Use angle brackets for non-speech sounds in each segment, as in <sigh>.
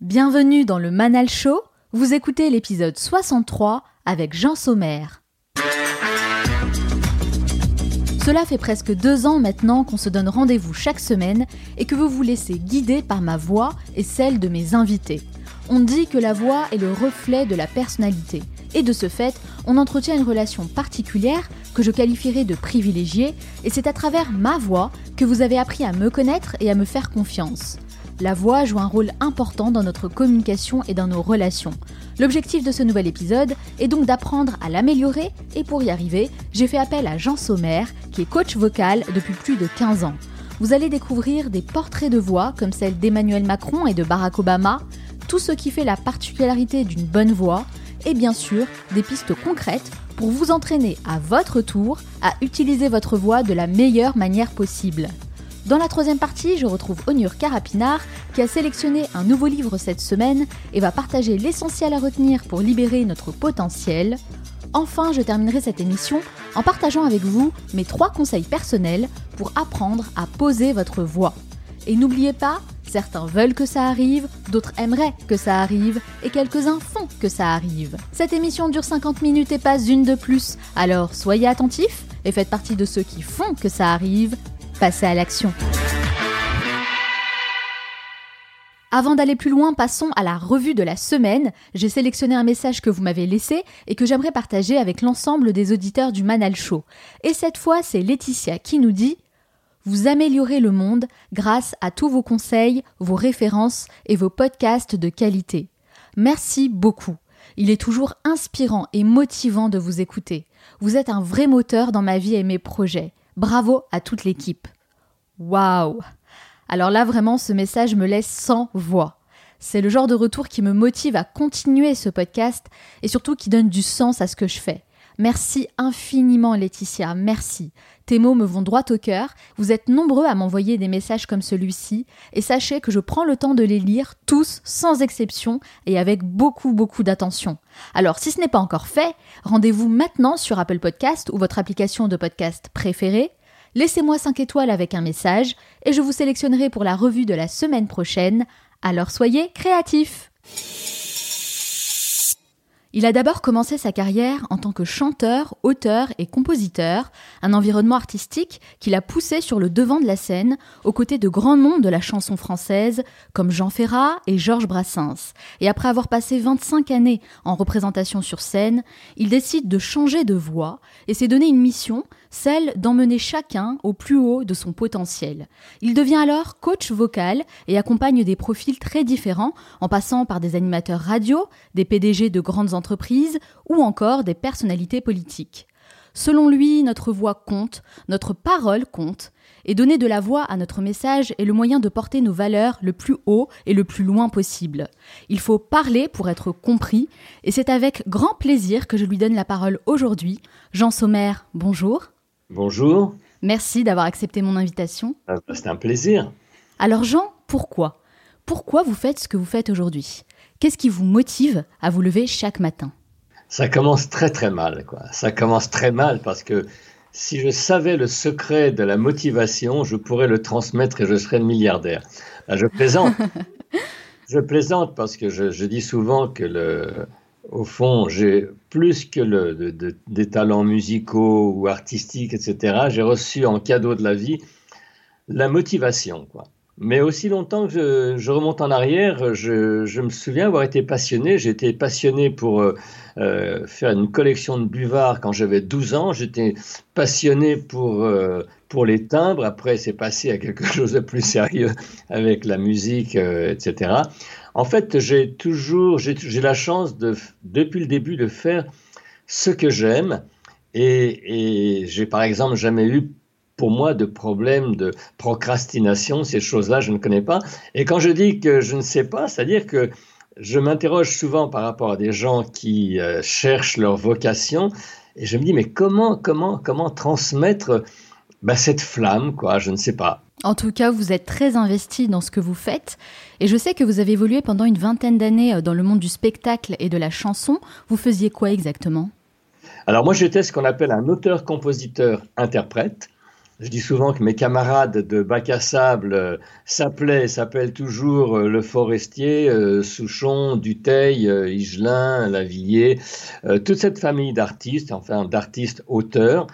Bienvenue dans le Manal Show. Vous écoutez l'épisode 63 avec Jean Sommer. Cela fait presque deux ans maintenant qu'on se donne rendez-vous chaque semaine et que vous vous laissez guider par ma voix et celle de mes invités. On dit que la voix est le reflet de la personnalité. Et de ce fait, on entretient une relation particulière que je qualifierais de privilégiée, et c'est à travers ma voix que vous avez appris à me connaître et à me faire confiance. La voix joue un rôle important dans notre communication et dans nos relations. L'objectif de ce nouvel épisode est donc d'apprendre à l'améliorer et pour y arriver, j'ai fait appel à Jean Sommer, qui est coach vocal depuis plus de 15 ans. Vous allez découvrir des portraits de voix comme celle d'Emmanuel Macron et de Barack Obama, tout ce qui fait la particularité d'une bonne voix, et bien sûr des pistes concrètes pour vous entraîner à votre tour à utiliser votre voix de la meilleure manière possible. Dans la troisième partie, je retrouve Onur Karapinard qui a sélectionné un nouveau livre cette semaine et va partager l'essentiel à retenir pour libérer notre potentiel. Enfin, je terminerai cette émission en partageant avec vous mes trois conseils personnels pour apprendre à poser votre voix. Et n'oubliez pas, certains veulent que ça arrive, d'autres aimeraient que ça arrive, et quelques-uns font que ça arrive. Cette émission dure 50 minutes et pas une de plus, alors soyez attentifs et faites partie de ceux qui font que ça arrive passer à l'action. Avant d'aller plus loin, passons à la revue de la semaine. J'ai sélectionné un message que vous m'avez laissé et que j'aimerais partager avec l'ensemble des auditeurs du Manal Show. Et cette fois, c'est Laetitia qui nous dit Vous améliorez le monde grâce à tous vos conseils, vos références et vos podcasts de qualité. Merci beaucoup. Il est toujours inspirant et motivant de vous écouter. Vous êtes un vrai moteur dans ma vie et mes projets. Bravo à toute l'équipe. Waouh Alors là, vraiment, ce message me laisse sans voix. C'est le genre de retour qui me motive à continuer ce podcast et surtout qui donne du sens à ce que je fais. Merci infiniment Laetitia, merci. Tes mots me vont droit au cœur, vous êtes nombreux à m'envoyer des messages comme celui-ci, et sachez que je prends le temps de les lire tous sans exception et avec beaucoup beaucoup d'attention. Alors si ce n'est pas encore fait, rendez-vous maintenant sur Apple Podcast ou votre application de podcast préférée, laissez-moi 5 étoiles avec un message, et je vous sélectionnerai pour la revue de la semaine prochaine, alors soyez créatifs il a d'abord commencé sa carrière en tant que chanteur, auteur et compositeur, un environnement artistique qui l'a poussé sur le devant de la scène, aux côtés de grands noms de la chanson française, comme Jean Ferrat et Georges Brassens. Et après avoir passé 25 années en représentation sur scène, il décide de changer de voix et s'est donné une mission, celle d'emmener chacun au plus haut de son potentiel. Il devient alors coach vocal et accompagne des profils très différents, en passant par des animateurs radio, des PDG de grandes entreprises ou encore des personnalités politiques. Selon lui, notre voix compte, notre parole compte, et donner de la voix à notre message est le moyen de porter nos valeurs le plus haut et le plus loin possible. Il faut parler pour être compris, et c'est avec grand plaisir que je lui donne la parole aujourd'hui. Jean Sommer, bonjour. Bonjour. Merci d'avoir accepté mon invitation. Ah, bah, c'est un plaisir. Alors Jean, pourquoi? Pourquoi vous faites ce que vous faites aujourd'hui? Qu'est-ce qui vous motive à vous lever chaque matin? Ça commence très très mal. Quoi. Ça commence très mal parce que si je savais le secret de la motivation, je pourrais le transmettre et je serais milliardaire. je plaisante. <laughs> je plaisante parce que je dis souvent que le, au fond, j'ai plus que des talents musicaux ou artistiques, etc. J'ai reçu en cadeau de la vie la motivation, quoi. Mais aussi longtemps que je, remonte en arrière, je, me souviens avoir été passionné. J'étais passionné pour euh, euh, faire une collection de buvards quand j'avais 12 ans. J'étais passionné euh, pour les timbres. Après, c'est passé à quelque <laughs> chose de plus sérieux avec la musique, etc. En fait, j'ai toujours, j'ai la chance de, depuis le début de faire ce que j'aime. Et, et j'ai par exemple jamais eu pour moi de problème de procrastination, ces choses-là, je ne connais pas. Et quand je dis que je ne sais pas, c'est-à-dire que je m'interroge souvent par rapport à des gens qui euh, cherchent leur vocation, et je me dis mais comment, comment, comment transmettre bah, cette flamme, quoi? Je ne sais pas. En tout cas, vous êtes très investi dans ce que vous faites. Et je sais que vous avez évolué pendant une vingtaine d'années euh, dans le monde du spectacle et de la chanson. Vous faisiez quoi exactement? Alors moi, j'étais ce qu'on appelle un auteur-compositeur-interprète. Je dis souvent que mes camarades de bac à sable euh, s'appelaient, s'appellent toujours euh, le forestier, Souchon, Duteil, Higelin, Lavillier, toute cette famille d'artistes, enfin d'artistes auteurs.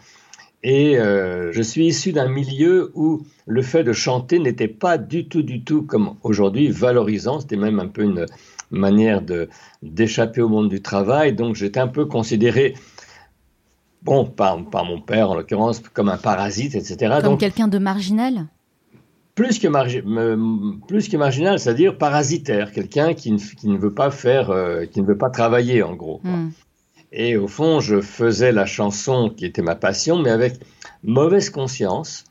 Et je suis issu d'un milieu où le fait de chanter n'était pas du tout, du tout comme aujourd'hui valorisant. C'était même un peu une manière de d'échapper au monde du travail. Donc j'étais un peu considéré bon, par, mon père en l'occurrence, comme un parasite, etc. Comme quelqu'un de marginal? Plus que, plus que marginal, c'est-à-dire parasitaire, quelqu'un qui, ne veut pas faire, euh, qui ne veut pas travailler en gros. Hmm. Et au fond, je faisais la chanson qui était ma passion, mais avec mauvaise conscience.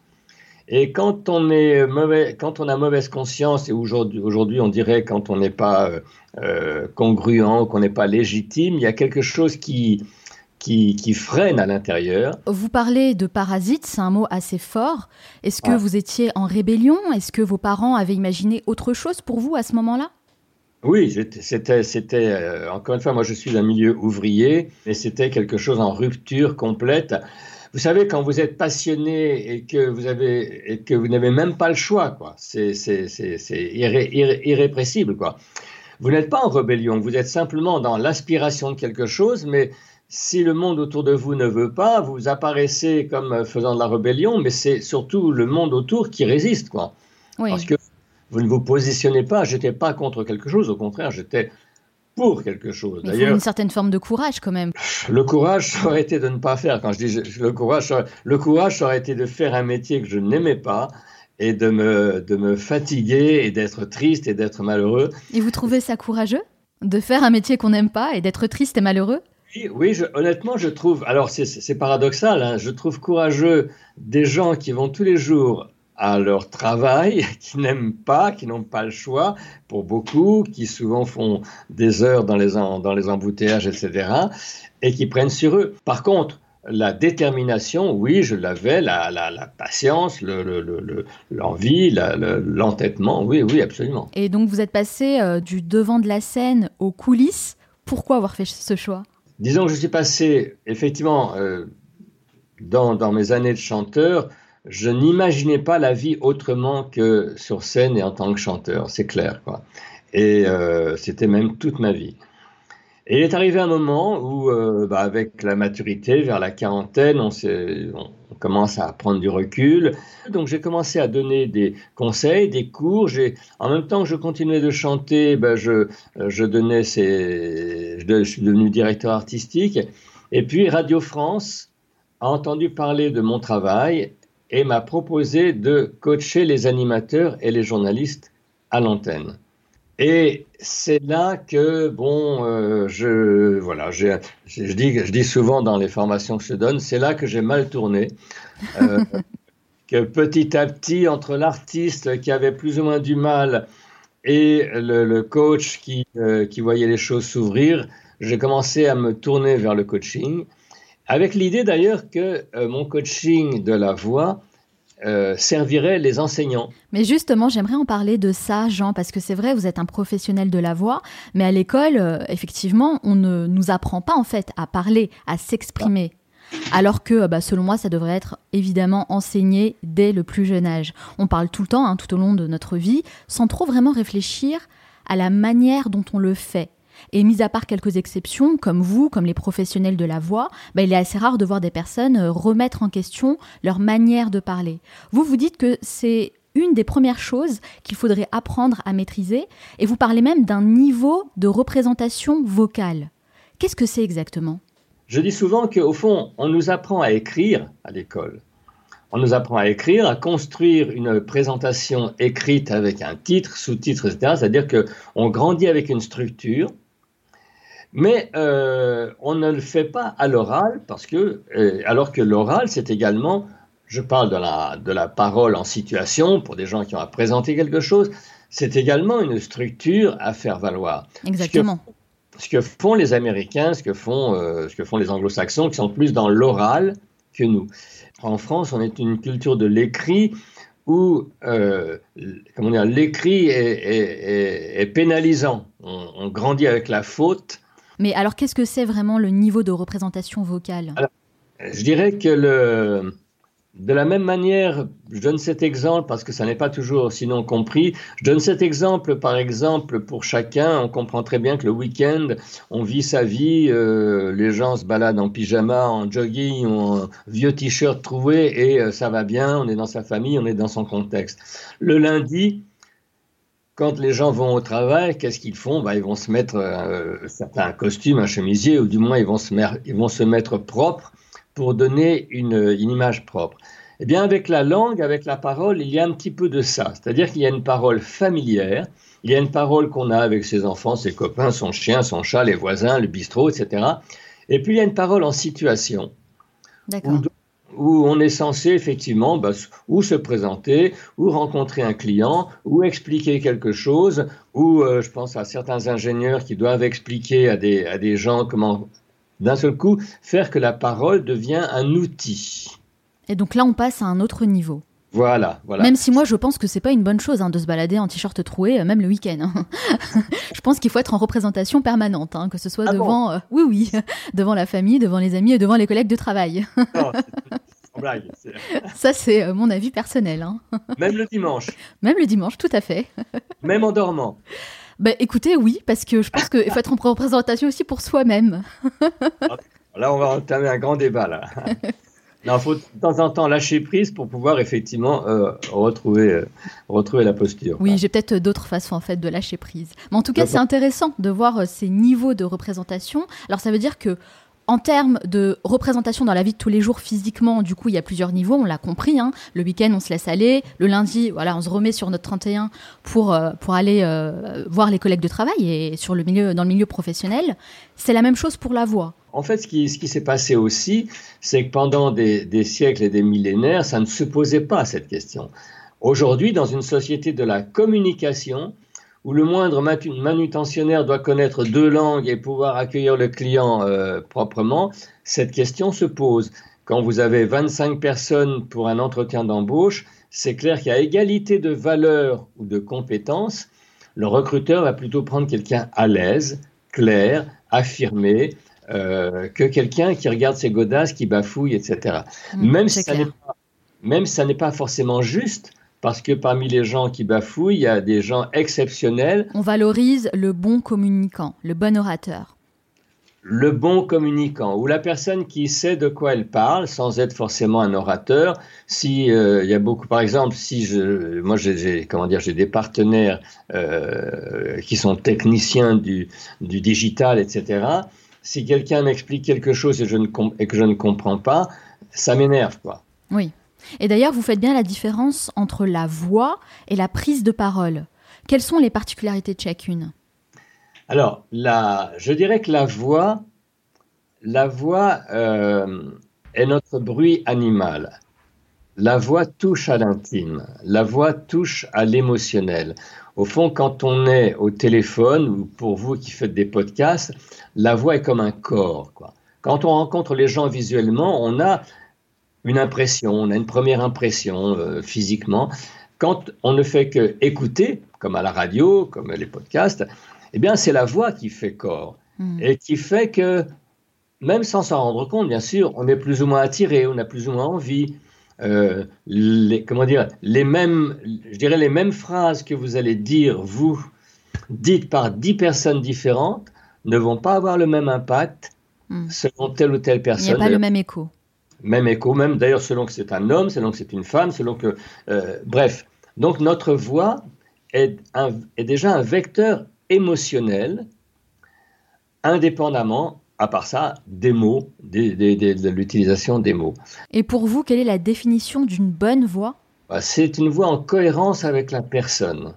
Et quand on, est mauvais, quand on a mauvaise conscience, et aujourd'hui, aujourd'hui on dirait quand on n'est pas euh, euh, congruent, qu'on n'est pas légitime, il y a quelque chose qui, qui, freine à l'intérieur. Vous parlez de parasite, c'est un mot assez fort. Est-ce que vous étiez en rébellion? Est-ce que vos parents avaient imaginé autre chose pour vous à ce moment-là? Oui, c'était, c'était euh, encore une fois, moi je suis d'un milieu ouvrier, mais c'était quelque chose en rupture complète. Vous savez, quand vous êtes passionné et que vous avez et que vous n'avez même pas le choix, quoi, c'est, c'est, irrépressible, quoi. Vous n'êtes pas en rébellion, vous êtes simplement dans l'aspiration de quelque chose, mais si le monde autour de vous ne veut pas, vous apparaissez comme faisant de la rébellion, mais c'est surtout le monde autour qui résiste, quoi. Parce que vous ne vous positionnez pas, j'étais pas contre quelque chose, au contraire, j'étais pour quelque chose. Il faut une certaine forme de courage quand même. Le courage, ça aurait été de ne pas faire. Quand je dis le courage, le courage, ça aurait été de faire un métier que je n'aimais pas et de me, de me fatiguer et d'être triste et d'être malheureux. Et vous trouvez ça courageux De faire un métier qu'on n'aime pas et d'être triste et malheureux? Oui, honnêtement, je trouve, alors c'est paradoxal, hein, je trouve courageux des gens qui vont tous les jours à leur travail, <laughs> qui n'aiment pas, qui n'ont pas le choix, pour beaucoup, qui souvent font des heures dans les, dans les embouteillages, etc., et qui prennent sur eux. Par contre, la détermination, oui, je l'avais, la, la, patience, l'envie, le, l'entêtement, oui, oui, absolument. Et donc vous êtes passé euh, du devant de la scène aux coulisses. Pourquoi avoir fait ce choix? Disons que je suis passé, effectivement, euh, dans, dans, mes années de chanteur, je n'imaginais pas la vie autrement que sur scène et en tant que chanteur, c'est clair. Et euh, c'était même toute ma vie. Et il est arrivé un moment où, euh, bah, avec la maturité, vers la quarantaine, on, commence à prendre du recul. Donc j'ai commencé à donner des conseils, des cours. En même temps que je continuais de chanter, bah, je, donnais ces, je, suis devenu directeur artistique. Et puis Radio France a entendu parler de mon travail et m'a proposé de coacher les animateurs et les journalistes à l'antenne. Et c'est là que, bon, euh, je, voilà, je, dis, je dis souvent dans les formations que je donne, c'est là que j'ai mal tourné. Euh, <laughs> que petit à petit, entre l'artiste qui avait plus ou moins du mal et le, coach qui, euh, qui voyait les choses s'ouvrir, j'ai commencé à me tourner vers le coaching, avec l'idée d'ailleurs que mon coaching de la voix euh, servirait les enseignants. Mais justement, j'aimerais en parler de ça, Jean, parce que c'est vrai, vous êtes un professionnel de la voix, mais à l'école, euh, effectivement, on ne nous apprend pas en fait à parler, à s'exprimer. Alors que, bah, selon moi, ça devrait être évidemment enseigné dès le plus jeune âge. On parle tout le temps, hein, tout au long de notre vie, sans trop vraiment réfléchir à la manière dont on le fait. Et mis à part quelques exceptions, comme vous, comme les professionnels de la voix, bah, il est assez rare de voir des personnes euh, remettre en question leur manière de parler. Vous, vous dites que c'est une des premières choses qu'il faudrait apprendre à maîtriser, et vous parlez même d'un niveau de représentation vocale. Qu'est-ce que c'est exactement? Je dis souvent qu'au fond, on nous apprend à écrire à l'école. On nous apprend à écrire, à construire une présentation écrite avec un titre, sous-titre, etc. C'est-à-dire qu'on grandit avec une structure, mais euh, on ne le fait pas à l'oral parce que, euh, alors que l'oral, c'est également, je parle de la, de la parole en situation pour des gens qui ont à présenter quelque chose, c'est également une structure à faire valoir. Exactement. Ce que, font les Américains, ce que font, euh, ce que font les Anglo-Saxons, qui sont plus dans l'oral que nous. En France, on est une culture de l'écrit où dire, l'écrit est, est, pénalisant. on, grandit avec la faute mais alors, qu'est-ce que c'est vraiment le niveau de représentation vocale? Je dirais que le, de la même manière, je donne cet exemple parce que ça n'est pas toujours sinon compris. Je donne cet exemple, par exemple, pour chacun. On comprend très bien que le week-end, on vit sa vie, euh, les gens se baladent en pyjama, en jogging, en vieux t-shirt trouvé et euh, ça va bien, on est dans sa famille, on est dans son contexte. Le lundi, quand les gens vont au travail, qu'est-ce qu'ils font? Bah, Ils vont se mettre euh, un costume, un chemisier, ou du moins ils vont se, ils vont se mettre propres pour donner une, image propre. Eh bien, avec la langue, avec la parole, il y a un petit peu de ça. C'est-à-dire qu'il y a une parole familière, il y a une parole qu'on a avec ses enfants, ses copains, son chien, son chat, les voisins, le bistrot, etc. Et puis, il y a une parole en situation. Où, on est censé effectivement bah, ou se présenter, ou rencontrer un client, ou expliquer quelque chose, ou euh, je pense à certains ingénieurs qui doivent expliquer à des, à des gens comment d'un seul coup, faire que la parole devient un outil. Et donc là, on passe à un autre niveau. Voilà, voilà. Même si moi, je pense que c'est pas une bonne chose hein, de se balader en t-shirt troué, euh, même le week-end. Hein. <laughs> je pense qu'il faut être en représentation permanente, hein, que ce soit ah devant, euh, oui, oui, <laughs> devant la famille, devant les amis et devant les collègues de travail. <laughs> non, Ça, c'est euh, mon avis personnel. Même le dimanche. Même le dimanche, tout à fait. Même en dormant. Bah, écoutez, oui, parce que je pense qu'il faut être en représentation aussi pour soi-même. là, on va entamer un grand débat, là. Il faut de temps en temps lâcher prise pour pouvoir effectivement euh, retrouver, euh, retrouver la posture. Oui, j'ai peut-être d'autres façons en fait de lâcher prise. Mais en tout cas, c'est intéressant de voir euh, ces niveaux de représentation. Alors ça veut dire que en termes de représentation dans la vie de tous les jours physiquement, du coup, il y a plusieurs niveaux, on l'a compris. Hein. Le week-end, on se laisse aller. Le lundi, voilà, on se remet sur notre 31 pour, euh, pour aller euh, voir les collègues de travail et sur le milieu, dans le milieu professionnel. C'est la même chose pour la voix. En fait, ce qui, ce qui s'est passé aussi, c'est que pendant des, des siècles et des millénaires, ça ne se posait pas cette question. Aujourd'hui, dans une société de la communication, où le moindre manutentionnaire doit connaître deux langues et pouvoir accueillir le client euh, proprement, cette question se pose. Quand vous avez 25 personnes pour un entretien d'embauche, c'est clair qu'à égalité de valeur ou de compétences, le recruteur va plutôt prendre quelqu'un à l'aise, clair, affirmé, euh, que quelqu'un qui regarde ses godasses, qui bafouille, etc. Mmh, même, si ça même si ça n'est pas forcément juste, parce que parmi les gens qui bafouillent, il y a des gens exceptionnels. On valorise le bon communicant, le bon orateur. Le bon communicant, ou la personne qui sait de quoi elle parle, sans être forcément un orateur. Si euh, il y a beaucoup, par exemple, si je, moi j'ai, comment dire, j'ai des partenaires euh, qui sont techniciens du, du digital, etc. Si quelqu'un m'explique quelque chose et, je ne et que je ne comprends pas, ça m'énerve, quoi. Oui. Et d'ailleurs, vous faites bien la différence entre la voix et la prise de parole. Quelles sont les particularités de chacune? Alors, je dirais que la voix, la voix euh, est notre bruit animal. La voix touche à l'intime, la voix touche à l'émotionnel. Au fond, quand on est au téléphone, ou pour vous qui faites des podcasts, la voix est comme un corps. Quand on rencontre les gens visuellement, on a une impression, on a une première impression euh, physiquement. Quand on ne fait que écouter, comme à la radio, comme les podcasts, eh bien c'est la voix qui fait corps hmm. et qui fait que même sans s'en rendre compte, bien sûr, on est plus ou moins attiré, on a plus ou moins envie. Euh, les, comment dire, les mêmes, je dirais les mêmes phrases que vous allez dire vous, dites par dix personnes différentes, ne vont pas avoir le même impact hmm. selon telle ou telle personne. Il n'y a pas le même écho même écho, même d'ailleurs selon que c'est un homme, selon que c'est une femme, selon que... Euh, bref, donc notre voix est, est, déjà un vecteur émotionnel, indépendamment, à part ça, des mots, de l'utilisation des mots. Et pour vous, quelle est la définition d'une bonne voix? Bah, C'est une voix en cohérence avec la personne.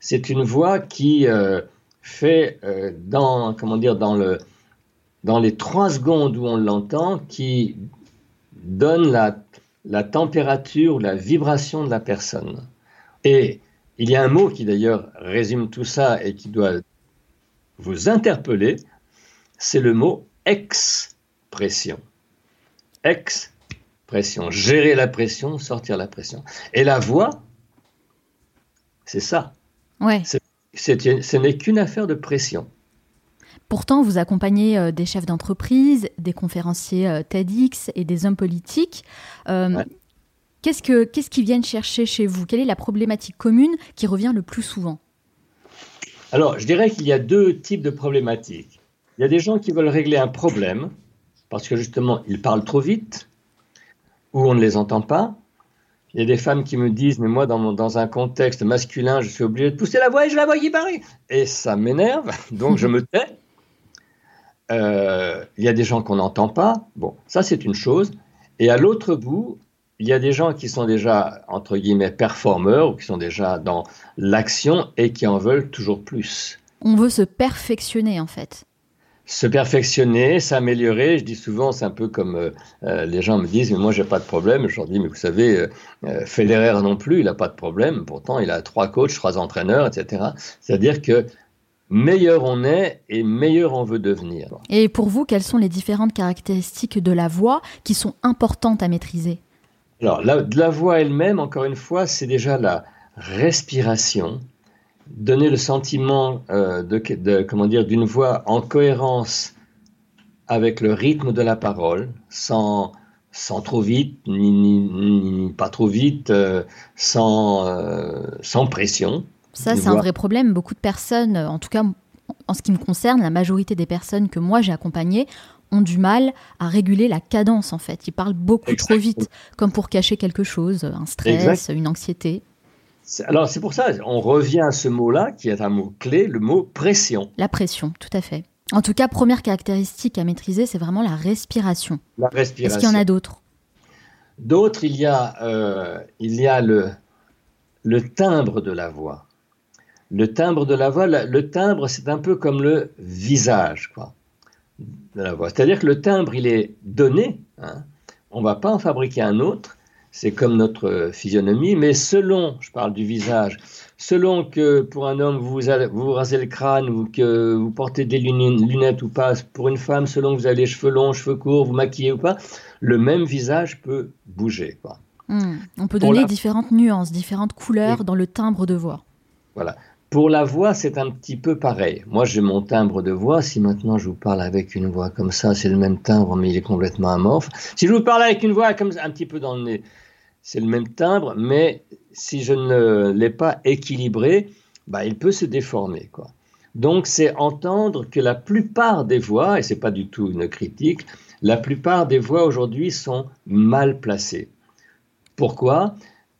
C'est une voix qui euh, fait euh, dans, comment dire, dans, le, dans les trois secondes où on l'entend, qui donne la, la température, la vibration de la personne. Et il y a un mot qui d'ailleurs résume tout ça et qui doit vous interpeller, c'est le mot expression. Expression. Gérer la pression, sortir la pression. Et la voix, c'est ça. Ouais. ce n'est qu'une affaire de pression. Pourtant, vous accompagnez euh, des chefs d'entreprise, des conférenciers euh, TEDx et des hommes politiques. Euh, Qu'est-ce que qu'est-ce qu'ils viennent chercher chez vous? Quelle est la problématique commune qui revient le plus souvent? Alors, je dirais qu'il y a deux types de problématiques. Il y a des gens qui veulent régler un problème parce que justement, ils parlent trop vite ou on ne les entend pas. Il y a des femmes qui me disent, mais moi, dans, dans un contexte masculin, je suis obligé de pousser la voix et je la vois qui parle. Et ça m'énerve, donc je me tais. <laughs> Euh, il y a des gens qu'on n'entend pas. Bon, ça, c'est une chose. Et à l'autre bout, il y a des gens qui sont déjà, entre guillemets, performeurs ou qui sont déjà dans l'action et qui en veulent toujours plus. On veut se perfectionner, en fait se perfectionner, s'améliorer. Je dis souvent, c'est un peu comme euh, euh, les gens me disent, mais moi j'ai pas de problème. Je leur dis, mais vous savez, euh, euh Federer non plus, il n'a pas de problème. Pourtant, il a trois coachs, trois entraîneurs, etc. C'est-à-dire que meilleur on est et meilleur on veut devenir. Et pour vous, quelles sont les différentes caractéristiques de la voix qui sont importantes à maîtriser? Alors, la, la voix elle-même, encore une fois, c'est déjà la respiration, donner le sentiment euh, de, comment dire d'une voix en cohérence avec le rythme de la parole, sans sans trop vite ni, pas trop vite, euh, sans euh, sans pression. Ça, c'est un vrai problème. Beaucoup de personnes, en tout cas en ce qui me concerne, la majorité des personnes que moi j'ai accompagnées ont du mal à réguler la cadence en fait. Ils parlent beaucoup trop vite, comme pour cacher quelque chose, un stress, une anxiété. Alors c'est pour ça, on revient à ce mot-là, qui est un mot clé, le mot pression. La pression, tout à fait. En tout cas, première caractéristique à maîtriser, c'est vraiment la respiration. La respiration. Est-ce qu'il y en a d'autres? D'autres, il y a, euh, il y a le, le timbre de la voix. Le timbre de la voix, le timbre, c'est un peu comme le visage quoi, de la voix. C'est-à-dire que le timbre, il est donné. Hein. On ne va pas en fabriquer un autre c'est comme notre physionomie, mais selon, je parle du visage, selon que pour un homme vous vous, rasez le crâne ou que vous portez des lunettes ou pas, pour une femme, selon que vous avez les cheveux longs, cheveux courts, vous maquillez ou pas, le même visage peut bouger. Quoi. Hmm. On peut donner différentes nuances, différentes couleurs dans le timbre de voix. Voilà. Pour la voix, c'est un petit peu pareil. Moi, j'ai mon timbre de voix. Si maintenant je vous parle avec une voix comme ça, c'est le même timbre, mais il est complètement amorphe. Si je vous parle avec une voix comme un petit peu dans le nez, c'est le même timbre, mais si je ne l'ai pas équilibré, bah, il peut se déformer. Donc c'est entendre que la plupart des voix, et ce n'est pas du tout une critique, la plupart des voix aujourd'hui sont mal placées. Pourquoi?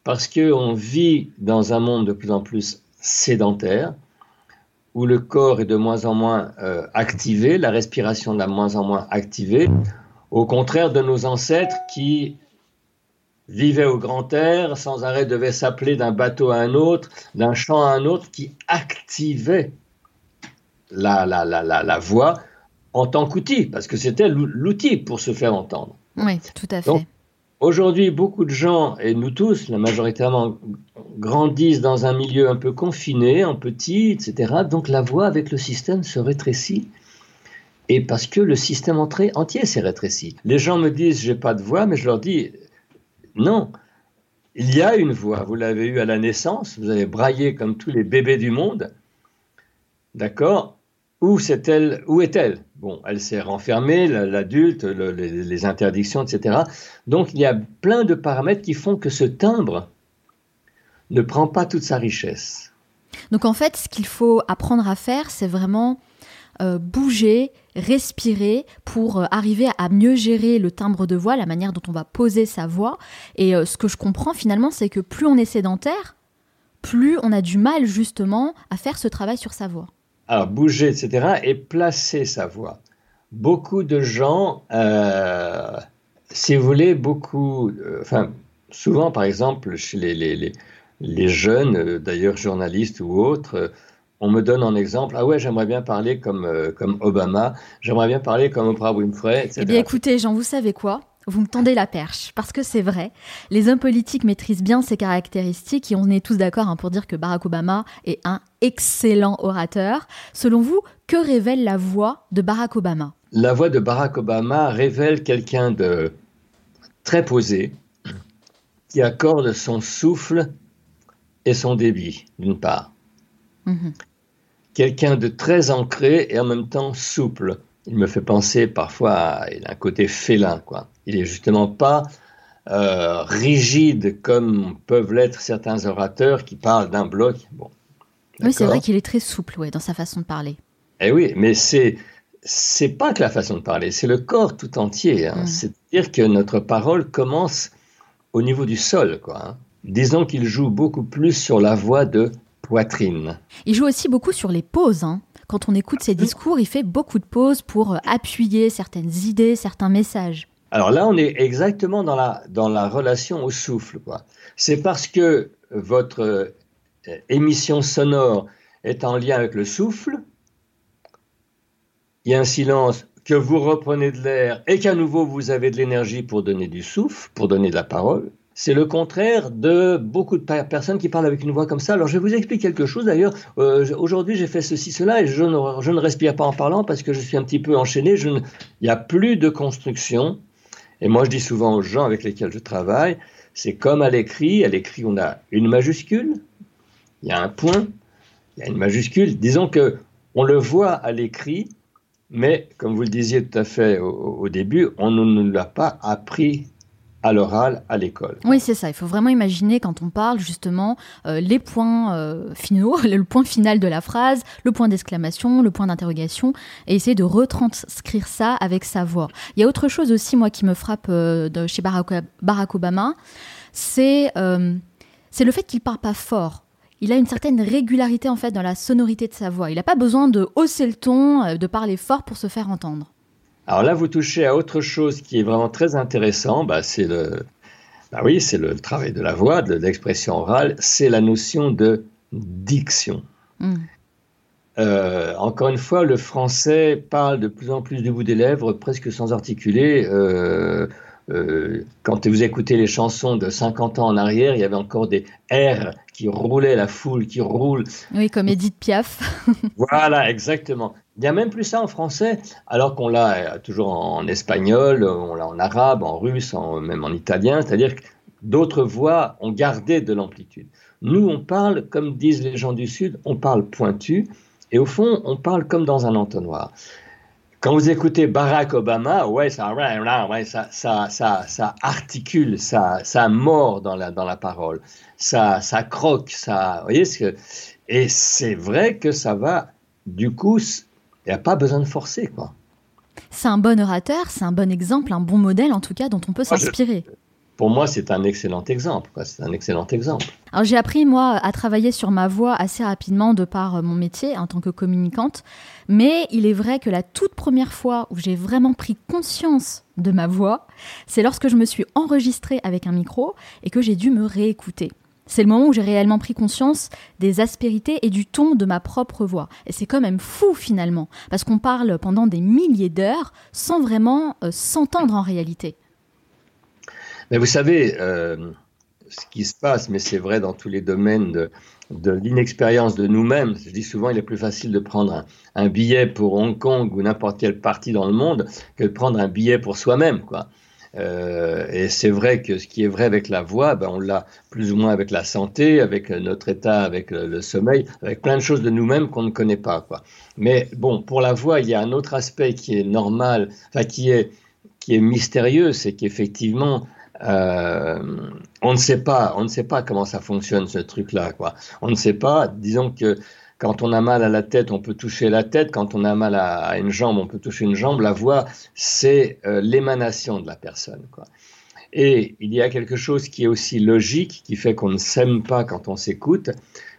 Parce qu'on vit dans un monde de plus en plus sédentaire, où le corps est de moins en moins euh, activé, la respiration de moins en moins activée, au contraire de nos ancêtres qui vivait au grand air, sans arrêt devait s'appeler d'un bateau à un autre, d'un champ à un autre, qui activait la, la, la, la, voix en tant qu'outil, parce que c'était l'outil pour se faire entendre. Oui, tout à fait. Aujourd'hui, beaucoup de gens, et nous tous, la majoritairement, grandissent dans un milieu un peu confiné, en petit, etc. Donc la voix avec le système se rétrécit. Et parce que le système entier s'est rétréci. Les gens me disent, j'ai pas de voix, mais je leur dis, non, il y a une voix. Vous l'avez eue à la naissance, vous avez braillé comme tous les bébés du monde. D'accord? Où, est-elle, est-elle? Bon, elle s'est renfermée, l'adulte, les, interdictions, etc. Donc il y a plein de paramètres qui font que ce timbre ne prend pas toute sa richesse. Donc en fait, ce qu'il faut apprendre à faire, c'est vraiment euh, bouger, respirer pour euh, arriver à mieux gérer le timbre de voix, la manière dont on va poser sa voix. Et euh, ce que je comprends finalement, c'est que plus on est sédentaire, plus on a du mal justement à faire ce travail sur sa voix. Alors bouger, etc. et placer sa voix. Beaucoup de gens, si vous voulez, beaucoup, enfin souvent par exemple chez les, les, les jeunes, d'ailleurs journalistes ou autres, on me donne en exemple, ah ouais, j'aimerais bien parler comme, euh, comme Obama, j'aimerais bien parler comme Oprah Winfrey, etc. Eh bien écoutez, Jean, vous savez quoi? Vous me tendez la perche, parce que c'est vrai, les hommes politiques maîtrisent bien ces caractéristiques et on est tous d'accord hein, pour dire que Barack Obama est un excellent orateur. Selon vous, que révèle la voix de Barack Obama? La voix de Barack Obama révèle quelqu'un de très posé, qui accorde son souffle et son débit, d'une part. Mhm quelqu'un de très ancré et en même temps souple. Il me fait penser parfois à un côté félin, quoi. Il est justement pas euh, rigide comme peuvent l'être certains orateurs qui parlent d'un bloc. Bon, oui, c'est vrai qu'il est très souple ouais, dans sa façon de parler. Eh oui, mais c'est c'est pas que la façon de parler, c'est le corps tout entier. Hein. Mm. C'est-à-dire que notre parole commence au niveau du sol, quoi. Hein. Disons qu'il joue beaucoup plus sur la voix de poitrine. Il joue aussi beaucoup sur les pauses. Hein. Quand on écoute ses discours, il fait beaucoup de pauses pour appuyer certaines idées, certains messages. Alors là, on est exactement dans la, dans la relation au souffle. C'est parce que votre euh, émission sonore est en lien avec le souffle, il y a un silence, que vous reprenez de l'air et qu'à nouveau vous avez de l'énergie pour donner du souffle, pour donner de la parole. C'est le contraire de beaucoup de personnes qui parlent avec une voix comme ça. Alors je vais vous expliquer quelque chose d'ailleurs. Euh, aujourd'hui j'ai fait ceci, cela et je ne, je ne, respire pas en parlant parce que je suis un petit peu enchaîné. Je il n'y a plus de construction. Et moi je dis souvent aux gens avec lesquels je travaille, c'est comme à l'écrit. À l'écrit on a une majuscule, il y a un point, il y a une majuscule. Disons que on le voit à l'écrit, mais comme vous le disiez tout à fait au, début, on ne nous l'a pas appris à l'oral à l'école. Oui, c'est ça. Il faut vraiment imaginer quand on parle justement euh, les points euh, finaux, <laughs> le point final de la phrase, le point d'exclamation, le point d'interrogation, et essayer de retranscrire ça avec sa voix. Il y a autre chose aussi, moi, qui me frappe euh, chez Barack, Obama, c'est c'est le fait qu'il parle pas fort il a une certaine régularité en fait dans la sonorité de sa voix. Il n'a pas besoin de hausser le ton, de parler fort pour se faire entendre. Alors là, vous touchez à autre chose qui est vraiment très intéressant. Bah, c'est le, bah oui, c'est le, travail de la voix, de l'expression orale. C'est la notion de diction. Hmm. Euh, encore une fois, le français parle de plus en plus du bout des lèvres, presque sans articuler. Euh, euh, quand vous écoutez les chansons de 50 ans en arrière, il y avait encore des R qui roulaient, la foule qui roule. Oui, comme Edith Piaf. <laughs> voilà, exactement. Il n'y a même plus ça en français, alors qu'on l'a euh, toujours en espagnol, on l'a en arabe, en russe, même en italien, c'est-à-dire que d'autres voix ont gardé de l'amplitude. Nous, on parle, comme disent les gens du Sud, on parle pointu, et au fond, on parle comme dans un entonnoir. Quand vous écoutez Barack Obama, ouais, ça, ouais, ça, ça, ça, ça articule, ça, ça mord dans la, dans la parole, ça, ça croque, ça, vous voyez ce que, et c'est vrai que ça va, du coup, il n'y a pas besoin de forcer, quoi. C'est un bon orateur, c'est un bon exemple, un bon modèle en tout cas dont on peut s'inspirer pour moi, c'est un excellent exemple. C'est un excellent exemple. Alors j'ai appris moi à travailler sur ma voix assez rapidement de par euh, mon métier en tant que communicante, mais il est vrai que la toute première fois où j'ai vraiment pris conscience de ma voix, c'est lorsque je me suis enregistrée avec un micro et que j'ai dû me réécouter. C'est le moment où j'ai réellement pris conscience des aspérités et du ton de ma propre voix. Et c'est quand même fou finalement, parce qu'on parle pendant des milliers d'heures sans vraiment euh, s'entendre en réalité. Mais vous savez, euh, ce qui se passe, mais c'est vrai dans tous les domaines de, l'inexpérience de nous-mêmes. Je dis souvent, il est plus facile de prendre un, billet pour Hong Kong ou n'importe quelle partie dans le monde que de prendre un billet pour soi-même, quoi. Euh, et c'est vrai que ce qui est vrai avec la voix, ben on l'a plus ou moins avec la santé, avec notre état, avec le, sommeil, avec plein de choses de nous-mêmes qu'on ne connaît pas. Quoi. Mais bon, pour la voix, il y a un autre aspect qui est normal, enfin qui est, qui est mystérieux, c'est qu'effectivement, euh, on ne sait pas, on ne sait pas comment ça fonctionne ce truc-là, quoi. On ne sait pas. Disons que quand on a mal à la tête, on peut toucher la tête. Quand on a mal à, une jambe, on peut toucher une jambe. La voix, c'est euh, l'émanation de la personne. Et il y a quelque chose qui est aussi logique, qui fait qu'on ne s'aime pas quand on s'écoute,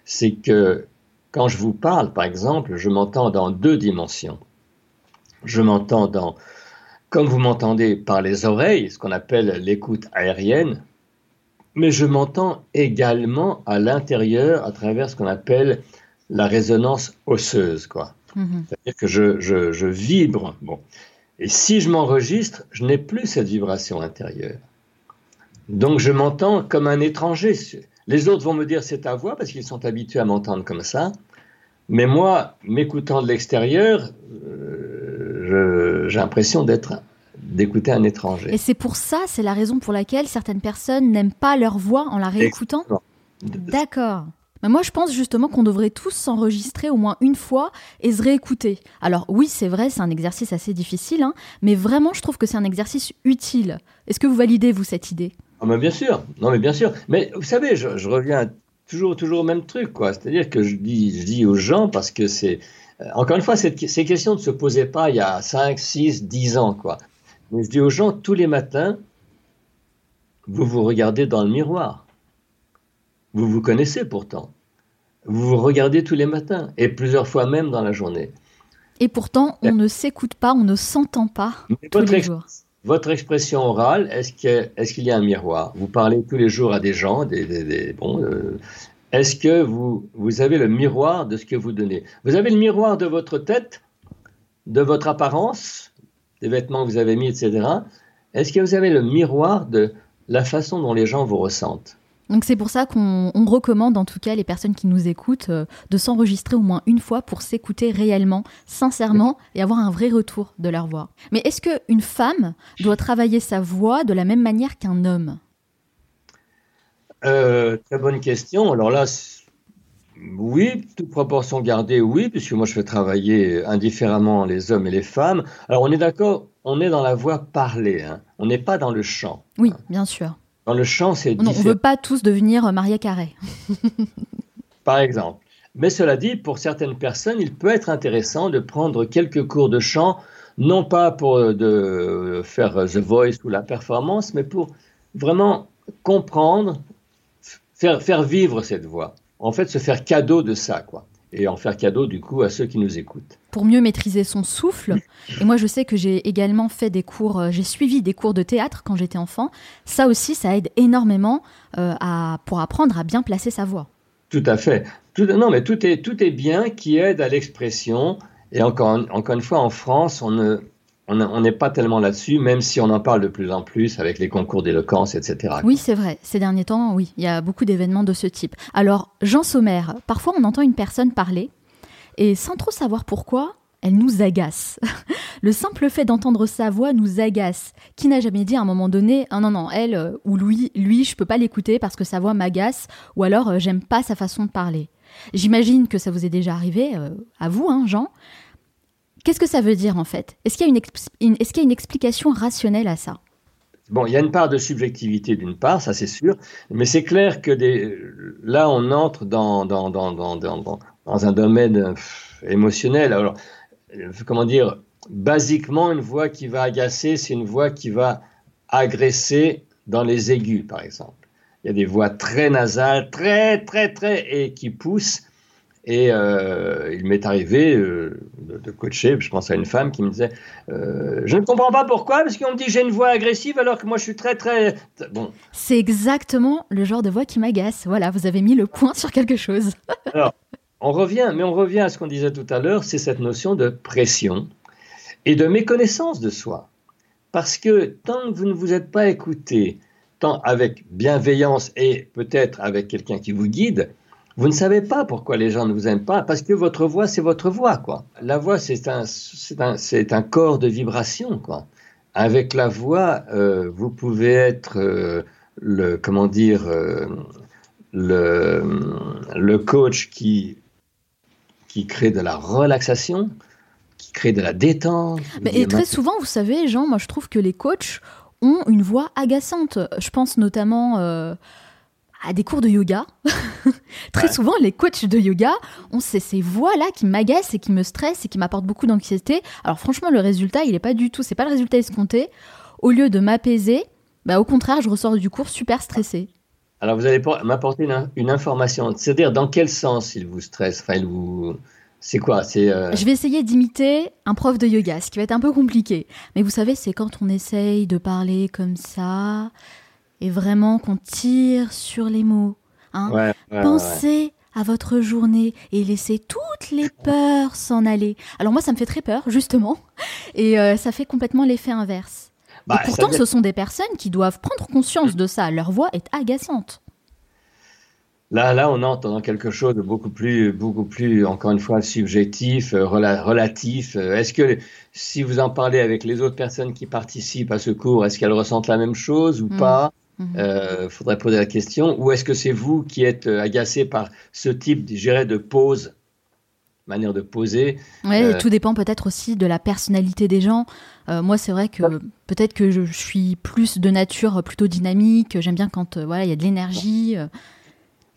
c'est que quand je vous parle, par exemple, je m'entends dans deux dimensions. Je m'entends dans comme vous m'entendez par les oreilles, ce qu'on appelle l'écoute aérienne, mais je m'entends également à l'intérieur à travers ce qu'on appelle la résonance osseuse, quoi. Mhm. C'est-à-dire que je, je, vibre. Bon. Et si je m'enregistre, je n'ai plus cette vibration intérieure. Donc je m'entends comme un étranger. Les autres vont me dire c'est ta voix parce qu'ils sont habitués à m'entendre comme ça. Mais moi, m'écoutant de l'extérieur, j'ai l'impression d'être d'écouter un étranger. Et c'est pour ça, c'est la raison pour laquelle certaines personnes n'aiment pas leur voix en la réécoutant? D'accord. Mais moi, je pense justement qu'on devrait tous s'enregistrer au moins une fois et se réécouter. Alors oui, c'est vrai, c'est un exercice assez difficile, hein, mais vraiment, je trouve que c'est un exercice utile. Est-ce que vous validez, vous, cette idée? Mais bien sûr, non mais bien sûr. Mais vous savez, je, reviens toujours, toujours au même truc, quoi. C'est-à-dire que je dis, je dis aux gens parce que c'est, euh, encore une fois, cette, ces questions ne se posaient pas il y a 5, 6, 10 ans, quoi. Mais je dis aux gens tous les matins, vous vous regardez dans le miroir. Vous vous connaissez pourtant. Vous vous regardez tous les matins et plusieurs fois même dans la journée. Et pourtant, on ne s'écoute pas, on ne s'entend pas tous les jours. Votre expression orale, est-ce qu'il y a un miroir? Vous parlez tous les jours à des gens, des, bon, euh, est-ce que vous, vous avez le miroir de ce que vous donnez? Vous avez le miroir de votre tête, de votre apparence, des vêtements que vous avez mis, etc. Est-ce que vous avez le miroir de la façon dont les gens vous ressentent? Donc c'est pour ça qu'on recommande en tout cas les personnes qui nous écoutent euh, de s'enregistrer au moins une fois pour s'écouter réellement, sincèrement et avoir un vrai retour de leur voix. Mais est-ce qu'une femme doit travailler sa voix de la même manière qu'un homme? Euh, Très bonne question. Alors là, oui, toute proportion gardée, oui, puisque moi je fais travailler indifféremment les hommes et les femmes. Alors on est d'accord, on est dans la voix parlée, hein. on n'est pas dans le chant. Oui, bien sûr. Dans le chant, c'est On ne veut pas tous devenir Maria Carré. <laughs> Par exemple. Mais cela dit, pour certaines personnes, il peut être intéressant de prendre quelques cours de chant, non pas pour euh, de faire The Voice ou la performance, mais pour vraiment comprendre, faire, faire vivre cette voix. En fait, se faire cadeau de ça, quoi et en faire cadeau du coup à ceux qui nous écoutent. Pour mieux maîtriser son souffle, et moi je sais que j'ai également fait des cours, euh, j'ai suivi des cours de théâtre quand j'étais enfant, ça aussi ça aide énormément euh, à, pour apprendre à bien placer sa voix. Tout à fait. Tout, non mais tout est, tout est bien qui aide à l'expression, et encore, encore une fois en France on ne, on n'est pas tellement là-dessus, même si on en parle de plus en plus avec les concours d'éloquence, etc. Oui, c'est vrai. Ces derniers temps, oui, il y a beaucoup d'événements de ce type. Alors, Jean Sommer, parfois on entend une personne parler, et sans trop savoir pourquoi, elle nous agace. <laughs> Le simple fait d'entendre sa voix nous agace. Qui n'a jamais dit à un moment donné, ah non, non, elle euh, ou lui, lui, je peux pas l'écouter parce que sa voix m'agace, ou alors euh, j'aime pas sa façon de parler. J'imagine que ça vous est déjà arrivé, euh, à vous, hein, Jean. Qu'est-ce que ça veut dire en fait? Est-ce qu'il y, a une explication rationnelle à ça? Bon, il y a une part de subjectivité d'une part, ça c'est sûr, mais c'est clair que là on entre dans, dans, un domaine émotionnel. Alors, comment dire, basiquement, une voix qui va agacer, c'est une voix qui va agresser dans les aigus, par exemple. Il y a des voix très nasales, très, très, très, et qui poussent. Et euh, il m'est arrivé euh, de, coacher, je pense à une femme qui me disait euh, Je ne comprends pas pourquoi, parce qu'on me dit j'ai une voix agressive alors que moi je suis très très. Bon. C'est exactement le genre de voix qui m'agace. Voilà, vous avez mis le point sur quelque chose. <laughs> alors, on revient, mais on revient à ce qu'on disait tout à l'heure c'est cette notion de pression et de méconnaissance de soi. Parce que tant que vous ne vous êtes pas écouté, tant avec bienveillance et peut-être avec quelqu'un qui vous guide, vous ne savez pas pourquoi les gens ne vous aiment pas, parce que votre voix, c'est votre voix, quoi. La voix, c'est un, c'est un, corps de vibration, quoi. Avec la voix, euh, vous pouvez être euh, le, comment dire, euh, le, le coach qui, qui crée de la relaxation, qui crée de la détente. et très souvent, vous savez, Jean, moi je trouve que les coachs ont une voix agaçante. Je pense notamment à des cours de yoga. <laughs> Très souvent, les coachs de yoga ont ces, ces voix-là qui m'agacent et qui me stressent et qui m'apportent beaucoup d'anxiété. Alors franchement, le résultat, il n'est pas du tout, c'est pas le résultat escompté. Au lieu de m'apaiser, bah, au contraire, je ressors du cours super stressé. Alors vous allez m'apporter une, information, c'est-à-dire dans quel sens il vous stresse? Enfin, il vous... C'est quoi? C'est euh, Je vais essayer d'imiter un prof de yoga, ce qui va être un peu compliqué. Mais vous savez, c'est quand on essaye de parler comme ça, et vraiment qu'on tire sur les mots. Hein. Pensez à votre journée et laissez toutes les peurs s'en aller. Alors moi, ça me fait très peur, justement, et euh, ça fait complètement l'effet inverse. Bah, et pourtant, ce sont des personnes qui doivent prendre conscience de ça. Leur voix est agaçante. Là, là, on entre dans quelque chose de beaucoup plus, beaucoup plus, encore une fois, subjectif, euh, relatif. Euh, est-ce que si vous en parlez avec les autres personnes qui participent à ce cours, est-ce qu'elles ressentent la même chose ou hmm. pas? Il mhm. euh, faudrait poser la question. Ou est-ce que c'est vous qui êtes euh, agacé par ce type, de pause manière de poser. Oui, euh, tout dépend peut-être aussi de la personnalité des gens. Euh, moi, c'est vrai que peut-être que je, suis plus de nature plutôt dynamique. J'aime bien quand voilà, il y a de l'énergie.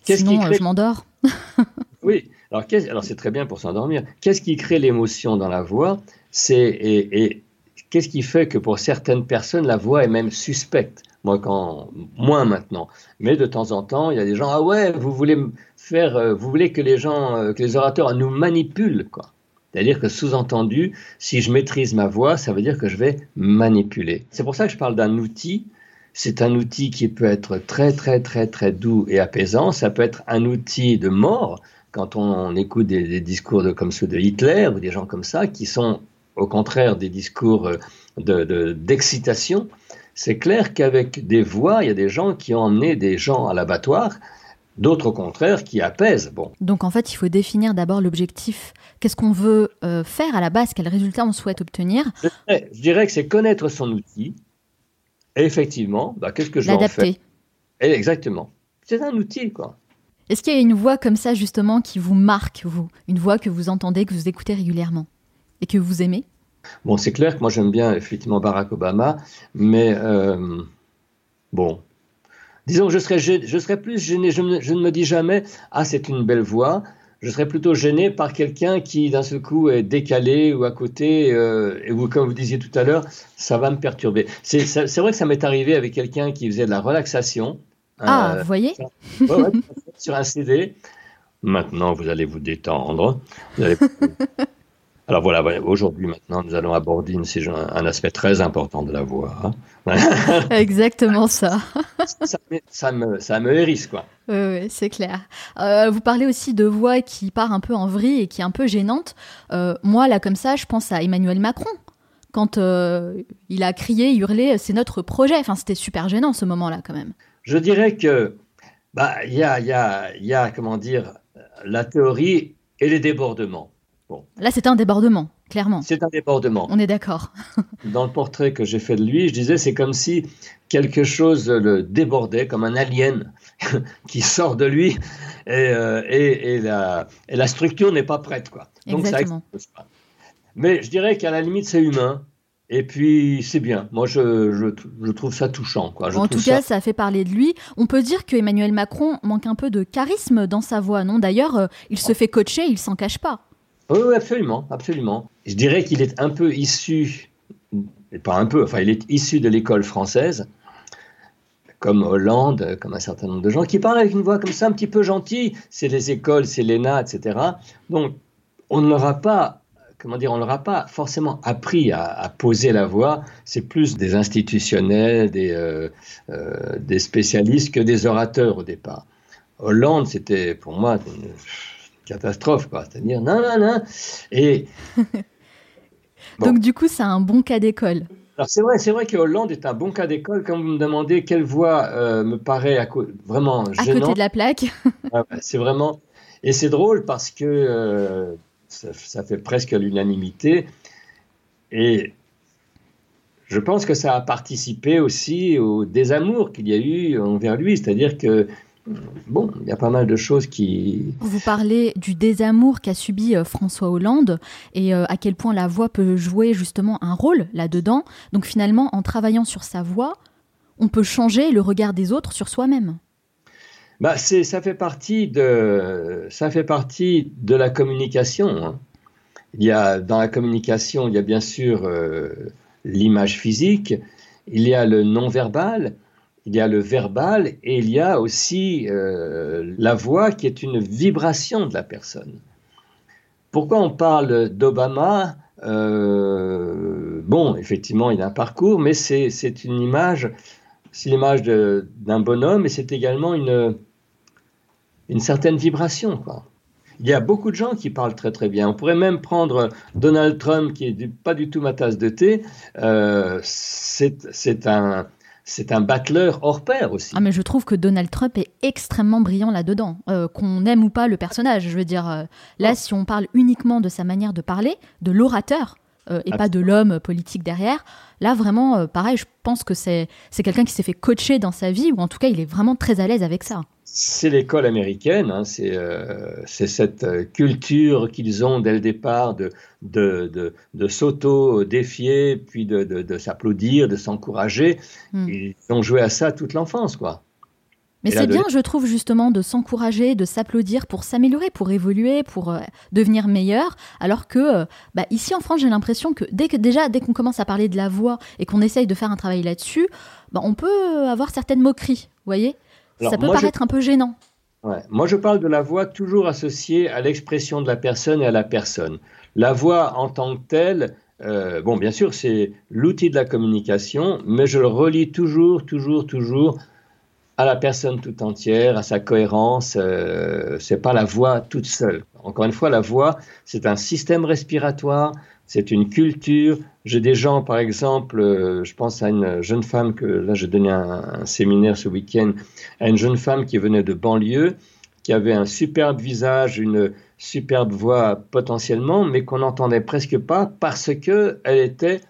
Sinon, je m'endors. <laughs> oui, alors, alors c'est très bien pour s'endormir. Qu'est-ce qui crée l'émotion dans la voix? C'est et, qu'est-ce qui fait que pour certaines personnes, la voix est même suspecte? Moi, quand moins maintenant, mais de temps en temps, il y a des gens ah ouais, vous voulez faire, euh, vous voulez que les gens, euh, que les orateurs nous manipulent, quoi. C'est-à-dire que sous-entendu, si je maîtrise ma voix, ça veut dire que je vais manipuler. C'est pour ça que je parle d'un outil. C'est un outil qui peut être très très très très doux et apaisant. Ça peut être un outil de mort quand on, écoute des, discours comme ceux de Hitler ou des gens comme ça, qui sont au contraire des discours euh, d'excitation. De, c'est clair qu'avec des voix, il y a des gens qui ont emmené des gens à l'abattoir d'autres au contraire qui apaisent. Bon. Donc en fait, il faut définir d'abord l'objectif. Qu'est-ce qu'on veut euh, faire à la base? Quel résultat on souhaite obtenir? Je dirais, que c'est connaître son outil. Et effectivement, bah, qu'est-ce que je vais en faire? Exactement. C'est un outil, quoi. Est-ce qu'il y a une voix comme ça, justement, qui vous marque, vous? Une voix que vous entendez, que vous écoutez régulièrement? Et que vous aimez? Bon, c'est clair que moi j'aime bien effectivement Barack Obama, mais euh, bon, Disons que je serais, je serais plus gêné, je, ne me dis jamais, ah c'est une belle voix, je serais plutôt gêné par quelqu'un qui d'un seul coup est décalé ou à côté, euh, et vous, comme vous disiez tout à l'heure, ça va me perturber. C'est vrai que ça m'est arrivé avec quelqu'un qui faisait de la relaxation. Ah, euh, vous voyez? <laughs> Sur un CD. Maintenant, vous allez vous détendre. Vous allez... <laughs> Alors voilà, aujourd'hui maintenant, nous allons aborder une, un aspect très important de la voix. Hein. <laughs> Exactement ça. ça, me, ça, me, hérisse, quoi. Oui, c'est clair. Euh, vous parlez aussi de voix qui part un peu en vrille et qui est un peu gênante. Euh, moi, là, comme ça, je pense à Emmanuel Macron. Quand euh, il a crié, hurlé, c'est notre projet. Enfin, c'était super gênant ce moment-là, quand même. Je dirais que, bah, il y a, y, a, y a, comment dire, la théorie et les débordements. Là, c'est un débordement, clairement. C'est un débordement. On est d'accord. <laughs> Dans le portrait que j'ai fait de lui, je disais, c'est comme si quelque chose le débordait, comme un alien <laughs> qui sort de lui, et, euh, et, la, et la, structure n'est pas prête. Quoi. Donc Exactement. ça pas. Mais je dirais qu'à la limite, c'est humain. Et puis, c'est bien. Moi, je, je, trouve ça touchant. Quoi. en tout cas, ça... fait parler de lui. On peut dire que Emmanuel Macron manque un peu de charisme dans sa voix, non? D'ailleurs, euh, il se fait coacher, il s'en cache pas. Oui, absolument, absolument. Je dirais qu'il est un peu issu, pas un peu, enfin, il est issu de l'école française, comme Hollande, comme un certain nombre de gens, qui parlent avec une voix comme ça, un petit peu gentille. C'est les écoles, c'est l'ENA, etc. Donc, on ne l'aura pas, comment dire, on n'aura pas forcément appris à, poser la voix. C'est plus des institutionnels, euh, euh, des spécialistes que des orateurs au départ. Hollande, c'était pour moi catastrophe, quoi. C'est-à-dire, non, non, non. Et. <laughs> Donc, du coup, c'est un bon cas d'école. Alors, c'est vrai, c'est vrai que Hollande est un bon cas d'école. Quand vous me demandez quelle voix euh, me paraît à vraiment gênante. À côté de la plaque. <laughs> c'est vraiment. Et c'est drôle parce que euh, ça, ça, fait presque l'unanimité. Et je pense que ça a participé aussi au désamour qu'il y a eu envers lui. C'est-à-dire que bon, il y a pas mal de choses qui... Vous parlez du désamour qu'a subi euh, François Hollande et euh, à quel point la voix peut jouer justement un rôle là-dedans. Donc finalement, en travaillant sur sa voix, on peut changer le regard des autres sur soi-même. Bah, ça fait partie de ça fait partie de la communication. Hein. Il y a dans la communication, il y a bien sûr euh, l'image physique, il y a le non verbal, il y a le verbal et il y a aussi euh, la voix qui est une vibration de la personne. Pourquoi on parle d'Obama euh, Bon, effectivement, il a un parcours, mais c'est une image, c'est l'image d'un bonhomme et c'est également une, une certaine vibration. Il y a beaucoup de gens qui parlent très très bien. On pourrait même prendre Donald Trump, qui est pas du tout ma tasse de thé. Euh, c'est un, c'est un battleur hors pair aussi. Ah mais je trouve que Donald Trump est extrêmement brillant là-dedans, euh, qu'on aime ou pas le personnage. Je veux dire, euh, là, si on parle uniquement de sa manière de parler, de l'orateur, euh, et pas de l'homme politique derrière, là vraiment, pareil, je pense que c'est quelqu'un qui s'est fait coacher dans sa vie, ou en tout cas, il est vraiment très à l'aise avec ça. C'est l'école américaine, hein, euh, c'est cette euh, culture qu'ils ont dès le départ de, de, de, s'auto-défier, puis de, de s'applaudir, de s'encourager. Hmm. Ils ont joué à ça toute l'enfance, quoi. Mais c'est bien, je trouve, justement, de s'encourager, de s'applaudir pour s'améliorer, pour évoluer, pour euh, devenir meilleur. Alors que, bah, ici en France, j'ai l'impression que dès que déjà, dès qu'on commence à parler de la voix et qu'on essaye de faire un travail là-dessus, bah, on peut avoir certaines moqueries, vous voyez? Ça peut paraître un peu gênant. Moi, je parle de la voix toujours associée à l'expression de la personne et à la personne. La voix en tant que telle, euh, bon, bien sûr, c'est l'outil de la communication, mais je le relie toujours, toujours, toujours à la personne tout entière, à sa cohérence. Euh, c'est pas la voix toute seule. Encore une fois, la voix, c'est un système respiratoire, c'est une culture. J'ai des gens, par exemple, euh, je pense à une jeune femme que là, j'ai donné un, séminaire ce week-end, à une jeune femme qui venait de banlieue, qui avait un superbe visage, une superbe voix potentiellement, mais qu'on n'entendait presque pas parce que elle était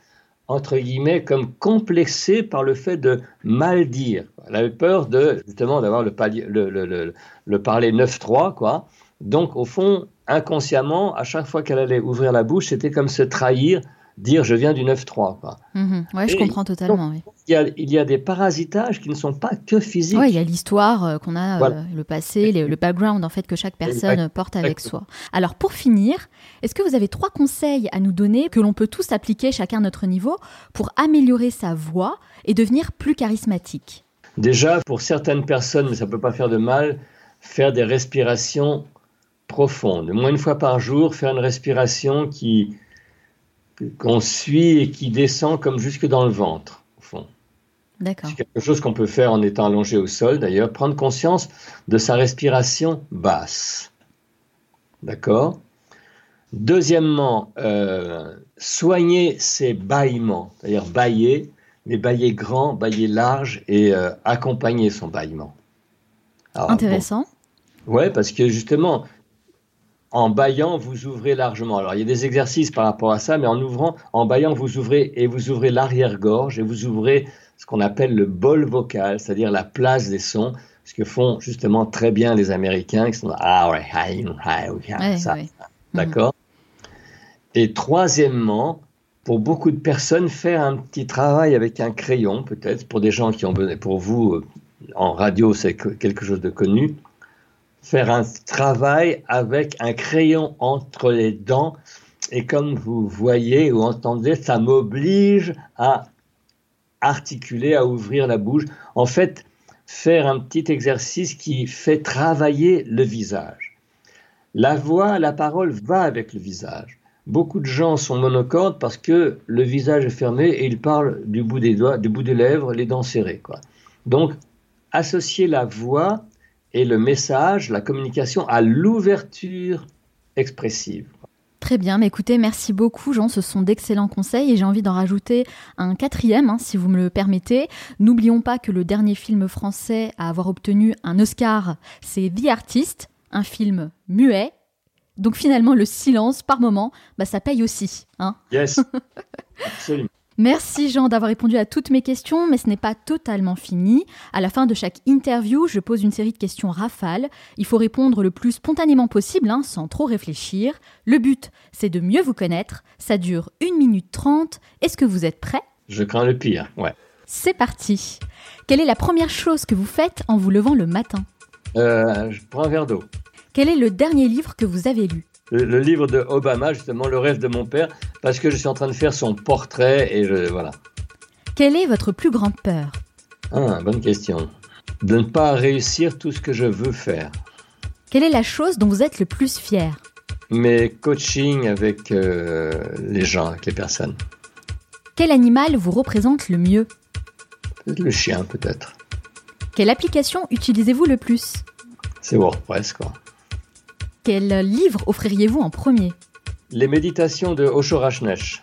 entre guillemets comme complexée par le fait de mal dire. Elle avait peur de justement d'avoir le, le, le, le, parler 9-3 quoi. Donc au fond, inconsciemment, à chaque fois qu'elle allait ouvrir la bouche, c'était comme se trahir, dire je viens du 9-3. Mhm. Oui, je comprends totalement. il, y a, des parasitages qui ne sont pas que physiques. Oui, il y a l'histoire euh, qu'on a, euh, le passé, le background en fait que chaque personne porte avec soi. Alors pour finir, est-ce que vous avez trois conseils à nous donner que l'on peut tous appliquer chacun à notre niveau pour améliorer sa voix et devenir plus charismatique? Déjà, pour certaines personnes, mais ça ne peut pas faire de mal, faire des respirations profonde. Moins une fois par jour, faire une respiration qui qu'on suit et qui descend comme jusque dans le ventre, au fond. D'accord. C'est quelque chose qu'on peut faire en étant allongé au sol, d'ailleurs. Prendre conscience de sa respiration basse. D'accord? Deuxièmement, euh, soigner ses bâillements, c'est-à-dire bailler, mais bailler grand, bailler large et euh, accompagner son bâillement. Intéressant. ouais, parce que justement, en baillant, vous ouvrez largement. Alors, il y a des exercices par rapport à ça, mais en ouvrant, en baillant, vous ouvrez et vous ouvrez l'arrière-gorge et vous ouvrez ce qu'on appelle le bol vocal, c'est-à-dire la place des sons, ce que font justement très bien les Américains qui sont ah ouais, ça, d'accord. Et troisièmement, pour beaucoup de personnes, faire un petit travail avec un crayon, peut-être pour des gens qui ont besoin, pour vous euh, en radio, c'est quelque chose de connu faire un travail avec un crayon entre les dents. Et comme vous voyez ou entendez, ça m'oblige à articuler, à ouvrir la bouche. En fait, faire un petit exercice qui fait travailler le visage. La voix, la parole va avec le visage. Beaucoup de gens sont monocordes parce que le visage est fermé et ils parlent du bout des doigts, du bout des lèvres, les dents serrées. Quoi. Donc, associer la voix et le message, la communication à l'ouverture expressive. Très bien, mais écoutez, merci beaucoup Jean, ce sont d'excellents conseils et j'ai envie d'en rajouter un quatrième, hein, si vous me le permettez. N'oublions pas que le dernier film français à avoir obtenu un Oscar, c'est The Artist, un film muet. Donc finalement, le silence, par moment, bah, ça paye aussi. Hein yes, <laughs> absolument. Merci Jean d'avoir répondu à toutes mes questions, mais ce n'est pas totalement fini. À la fin de chaque interview, je pose une série de questions rafales. Il faut répondre le plus spontanément possible, hein, sans trop réfléchir. Le but, c'est de mieux vous connaître. Ça dure 1 minute 30. Est-ce que vous êtes prêt Je crains le pire, ouais. C'est parti. Quelle est la première chose que vous faites en vous levant le matin? Euh, Je prends un verre d'eau. Quel est le dernier livre que vous avez lu? Le, livre de Obama, justement, Le rêve de mon père, parce que je suis en train de faire son portrait et je, voilà. Quelle est votre plus grande peur? Ah, bonne question. De ne pas réussir tout ce que je veux faire. Quelle est la chose dont vous êtes le plus fier? Mes coachings avec euh, les gens, avec les personnes. Quel animal vous représente le mieux? Le chien, peut-être. Quelle application utilisez-vous le plus? C'est WordPress, quoi. Quel livre offririez-vous en premier Les méditations de Osho Rajneesh.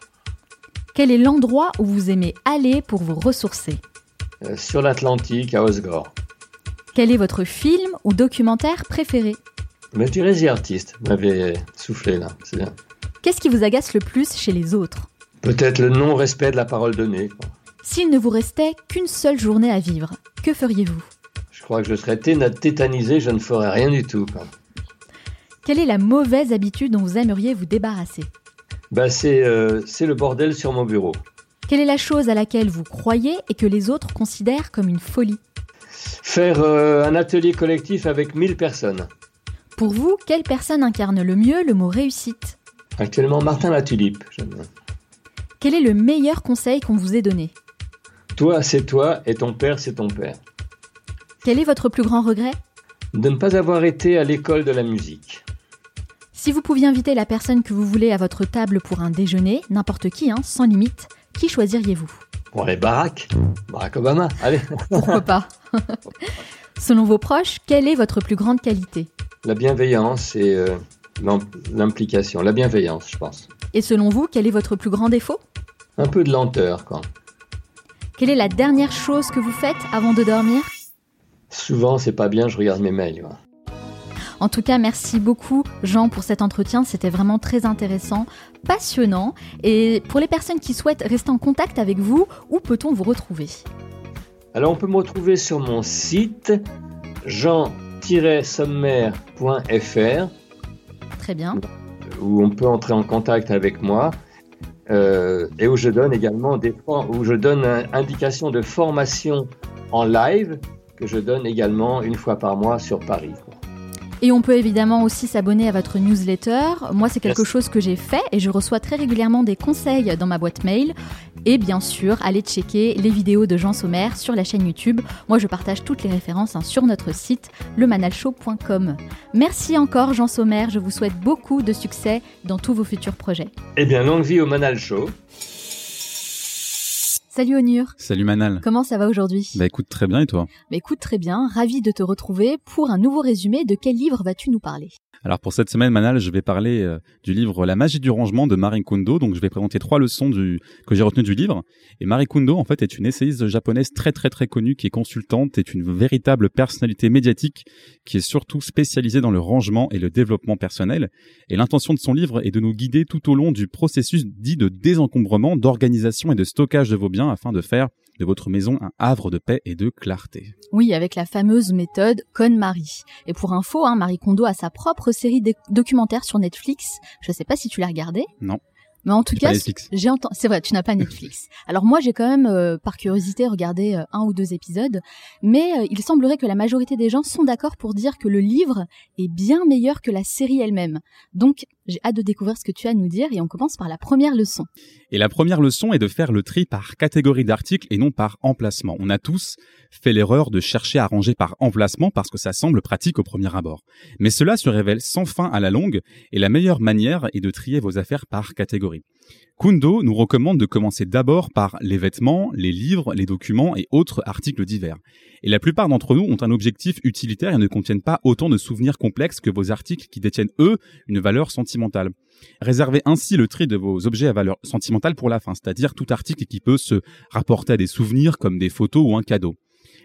Quel est l'endroit où vous aimez aller pour vous ressourcer euh, Sur l'Atlantique, à Osgore. Quel est votre film ou documentaire préféré Mais je dirais The Artist. Vous m'avez soufflé là, c'est bien. Qu'est-ce qui vous agace le plus chez les autres Peut-être le non-respect de la parole donnée. S'il ne vous restait qu'une seule journée à vivre, que feriez-vous je crois que je serais tétanisé, je ne ferais rien du tout. Quelle est la mauvaise habitude dont vous aimeriez vous débarrasser bah, euh, C'est le bordel sur mon bureau. Quelle est la chose à laquelle vous croyez et que les autres considèrent comme une folie Faire euh, un atelier collectif avec 1000 personnes. Pour vous, quelle personne incarne le mieux le mot réussite Actuellement, Martin Latulipe. Quel est le meilleur conseil qu'on vous ait donné Toi, c'est toi et ton père, c'est ton père. Quel est votre plus grand regret De ne pas avoir été à l'école de la musique. Si vous pouviez inviter la personne que vous voulez à votre table pour un déjeuner, n'importe qui, hein, sans limite, qui choisiriez-vous? Pour les Barack. Barack Obama, allez. <laughs> Pourquoi pas? <laughs> Selon vos proches, quelle est votre plus grande qualité? La bienveillance et euh, l'implication. La bienveillance, je pense. Et selon vous, quel est votre plus grand défaut? Un peu de lenteur, quoi. Quelle est la dernière chose que vous faites avant de dormir? Souvent, c'est pas bien, je regarde mes mails. En tout cas, merci beaucoup Jean pour cet entretien, c'était vraiment très intéressant, passionnant. Et pour les personnes qui souhaitent rester en contact avec vous, où peut-on vous retrouver? Alors on peut me retrouver sur mon site jean-sommaire.fr. Très bien. Où on peut entrer en contact avec moi. Euh, et où je donne également des où je donne indication de formation en live que je donne également une fois par mois sur Paris. Et on peut évidemment aussi s'abonner à votre newsletter. Moi, c'est quelque chose que j'ai fait et je reçois très régulièrement des conseils dans ma boîte mail. Et bien sûr, allez checker les vidéos de Jean Sommer sur la chaîne YouTube. Moi, je partage toutes les références hein, sur notre site, lemanalshow.com. Merci encore, Jean Sommer. Je vous souhaite beaucoup de succès dans tous vos futurs projets. Eh bien, longue vie au Manal Show. Salut Onur. Salut Manal. Comment ça va aujourd'hui? Bah écoute très bien et toi? Bah écoute très bien, ravi de te retrouver pour un nouveau résumé. De quel livre vas-tu nous parler? Alors pour cette semaine, Manal, je vais parler euh, du livre La magie du rangement de Marie Kondo. Donc je vais présenter trois leçons du, que j'ai retenues du livre. Et Marie Kondo, en fait, est une essayiste japonaise très très très connue qui est consultante, est une véritable personnalité médiatique qui est surtout spécialisée dans le rangement et le développement personnel. Et l'intention de son livre est de nous guider tout au long du processus dit de désencombrement, d'organisation et de stockage de vos biens afin de faire de votre maison un havre de paix et de clarté. Oui, avec la fameuse méthode Con-Marie. Et pour info, hein, Marie Kondo a sa propre série documentaire sur Netflix. Je ne sais pas si tu l'as regardé. Non. Mais en tout cas, j'ai entendu. C'est vrai, tu n'as pas Netflix. Alors moi, j'ai quand même, euh, par curiosité, regardé euh, un ou deux épisodes. Mais euh, il semblerait que la majorité des gens sont d'accord pour dire que le livre est bien meilleur que la série elle-même. Donc, j'ai hâte de découvrir ce que tu as à nous dire et on commence par la première leçon. Et la première leçon est de faire le tri par catégorie d'articles et non par emplacement. On a tous fait l'erreur de chercher à ranger par emplacement parce que ça semble pratique au premier abord. Mais cela se révèle sans fin à la longue et la meilleure manière est de trier vos affaires par catégorie. Kundo nous recommande de commencer d'abord par les vêtements, les livres, les documents et autres articles divers. Et la plupart d'entre nous ont un objectif utilitaire et ne contiennent pas autant de souvenirs complexes que vos articles qui détiennent, eux, une valeur sentimentale. Réservez ainsi le tri de vos objets à valeur sentimentale pour la fin, c'est-à-dire tout article qui peut se rapporter à des souvenirs comme des photos ou un cadeau.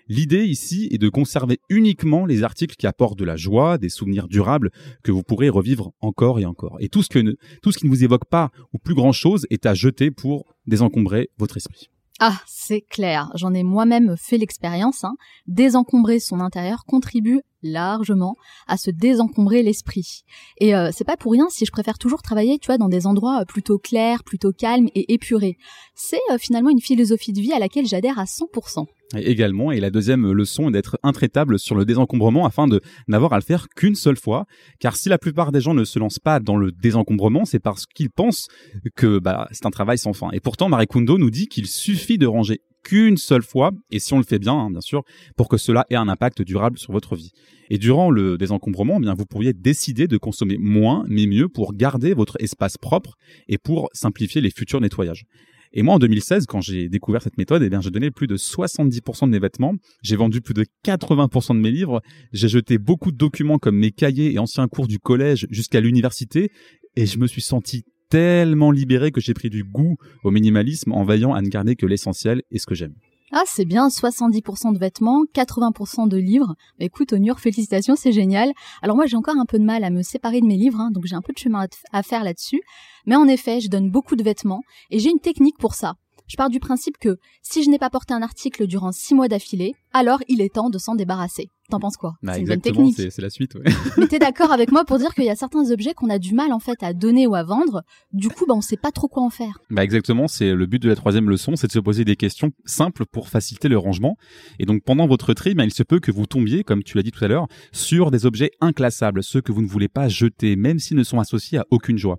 L'idée ici est de conserver uniquement les articles qui apportent de la joie, des souvenirs durables que vous pourrez revivre encore et encore. Et tout ce, que tout ce qui ne vous évoque pas ou plus grand chose est à jeter pour désencombrer votre esprit. Ah, c'est clair. J'en ai moi-même fait l'expérience. Hein. Désencombrer son intérieur contribue largement à se désencombrer l'esprit. Et euh, c'est pas pour rien si je préfère toujours travailler, tu vois, dans des endroits euh, plutôt clairs, plutôt calmes et épurés. C'est euh, finalement une philosophie de vie à laquelle j'adhère à 100%. Et également, et la deuxième leçon est d'être intraitable sur le désencombrement afin de n'avoir à le faire qu'une seule fois. Car si la plupart des gens ne se lancent pas dans le désencombrement, c'est parce qu'ils pensent que bah, c'est un travail sans fin. Et pourtant, Marie Kondo nous dit qu'il suffit de ranger qu'une seule fois, et si on le fait bien, hein, bien sûr, pour que cela ait un impact durable sur votre vie. Et durant le désencombrement, eh bien, vous pourriez décider de consommer moins, mais mieux pour garder votre espace propre et pour simplifier les futurs nettoyages. Et moi, en 2016, quand j'ai découvert cette méthode, eh bien, j'ai donné plus de 70% de mes vêtements, j'ai vendu plus de 80% de mes livres, j'ai jeté beaucoup de documents comme mes cahiers et anciens cours du collège jusqu'à l'université, et je me suis senti tellement libéré que j'ai pris du goût au minimalisme en veillant à ne garder que l'essentiel et ce que j'aime. Ah, c'est bien, 70% de vêtements, 80% de livres. écoute, Onur, félicitations, c'est génial. Alors moi, j'ai encore un peu de mal à me séparer de mes livres, hein, donc j'ai un peu de chemin à faire là-dessus. Mais en effet, je donne beaucoup de vêtements, et j'ai une technique pour ça. Je pars du principe que si je n'ai pas porté un article durant 6 mois d'affilée, alors il est temps de s'en débarrasser. T'en penses quoi? Bah, C'est une bonne technique. c'est la suite. ouais. <laughs> Mais t'es d'accord avec moi pour dire qu'il y a certains objets qu'on a du mal en fait à donner ou à vendre. Du coup, bah on sait pas trop quoi en faire. Bah exactement, c'est le but de la troisième leçon, c'est de se poser des questions simples pour faciliter le rangement. Et donc pendant votre tri, bah, il se peut que vous tombiez, comme tu l'as dit tout à l'heure, sur des objets inclassables, ceux que vous ne voulez pas jeter, même s'ils ne sont associés à aucune joie.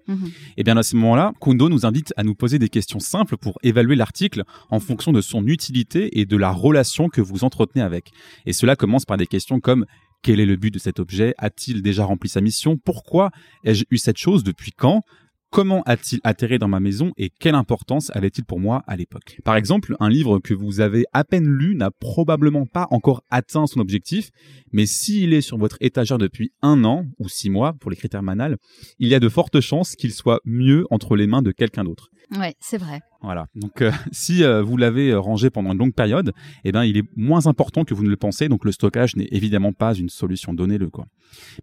Et bien à ce moment-là, Kundo nous invite à nous poser des questions simples pour évaluer l'article en fonction de son utilité et de la relation que vous entretenez avec. Et cela commence par des questions comme quel est le but de cet objet? A-t-il déjà rempli sa mission? Pourquoi ai-je eu cette chose? Depuis quand? Comment a-t-il atterri dans ma maison? Et quelle importance avait-il pour moi à l'époque? Par exemple, un livre que vous avez à peine lu n'a probablement pas encore atteint son objectif, mais s'il est sur votre étagère depuis un an ou six mois pour les critères manal, il y a de fortes chances qu'il soit mieux entre les mains de quelqu'un d'autre. Ouais, c'est vrai. Voilà. Donc, euh, <laughs> si euh, vous l'avez euh, rangé pendant une longue période, eh ben, il est moins important que vous ne le pensez. Donc, le stockage n'est évidemment pas une solution. Donnez-le, quoi.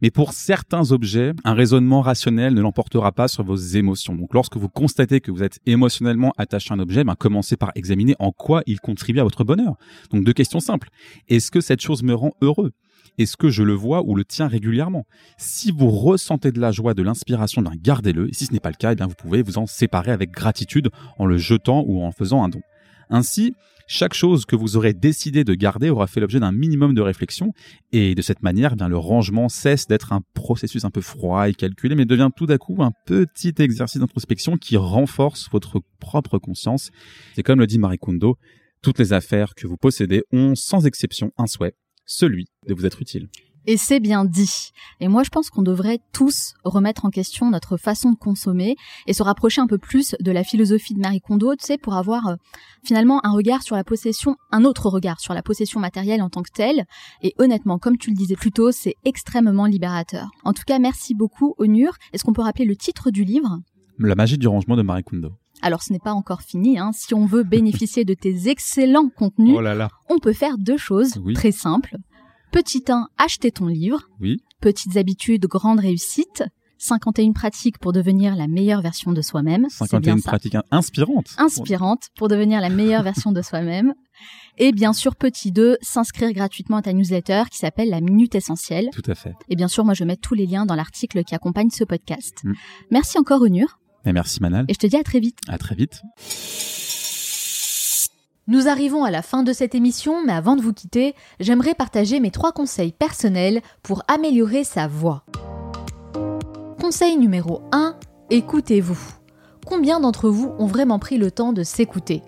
Mais pour certains objets, un raisonnement rationnel ne l'emportera pas sur vos émotions. Donc, lorsque vous constatez que vous êtes émotionnellement attaché à un objet, ben, commencez par examiner en quoi il contribue à votre bonheur. Donc, deux questions simples. Est-ce que cette chose me rend heureux? Est-ce que je le vois ou le tiens régulièrement Si vous ressentez de la joie, de l'inspiration, ben gardez-le. Et si ce n'est pas le cas, eh bien vous pouvez vous en séparer avec gratitude en le jetant ou en faisant un don. Ainsi, chaque chose que vous aurez décidé de garder aura fait l'objet d'un minimum de réflexion et de cette manière, eh bien le rangement cesse d'être un processus un peu froid et calculé, mais devient tout d'un coup un petit exercice d'introspection qui renforce votre propre conscience. C'est comme le dit Marie Kondo, toutes les affaires que vous possédez ont sans exception un souhait, celui de vous être utile. Et c'est bien dit. Et moi, je pense qu'on devrait tous remettre en question notre façon de consommer et se rapprocher un peu plus de la philosophie de Marie Kondo, tu sais, pour avoir euh, finalement un regard sur la possession, un autre regard sur la possession matérielle en tant que telle. Et honnêtement, comme tu le disais plus tôt, c'est extrêmement libérateur. En tout cas, merci beaucoup, Onur. Est-ce qu'on peut rappeler le titre du livre? La magie du rangement de Marie Kondo. Alors, ce n'est pas encore fini. Hein. Si on veut bénéficier de tes excellents contenus, Oh là là. on peut faire deux choses Oui. très simples. Petit 1, acheter ton livre. Oui. Petites habitudes, grande réussite. 51 pratiques pour devenir la meilleure version de soi-même. C'est 51 bien ça. pratiques in- inspirantes. Inspirante pour devenir la meilleure version de soi-même. Et bien sûr, petit 2, s'inscrire gratuitement à ta newsletter qui s'appelle la Minute Essentielle. Tout à fait. Et bien sûr, moi, je mets tous les liens dans l'article qui accompagne ce podcast. Mm. Merci encore, Onur. Et merci Manal. Et je te dis à très vite. À très vite. Nous arrivons à la fin de cette émission, mais avant de vous quitter, j'aimerais partager mes trois conseils personnels pour améliorer sa voix. Conseil numéro 1, écoutez-vous. Combien d'entre vous ont vraiment pris le temps de s'écouter?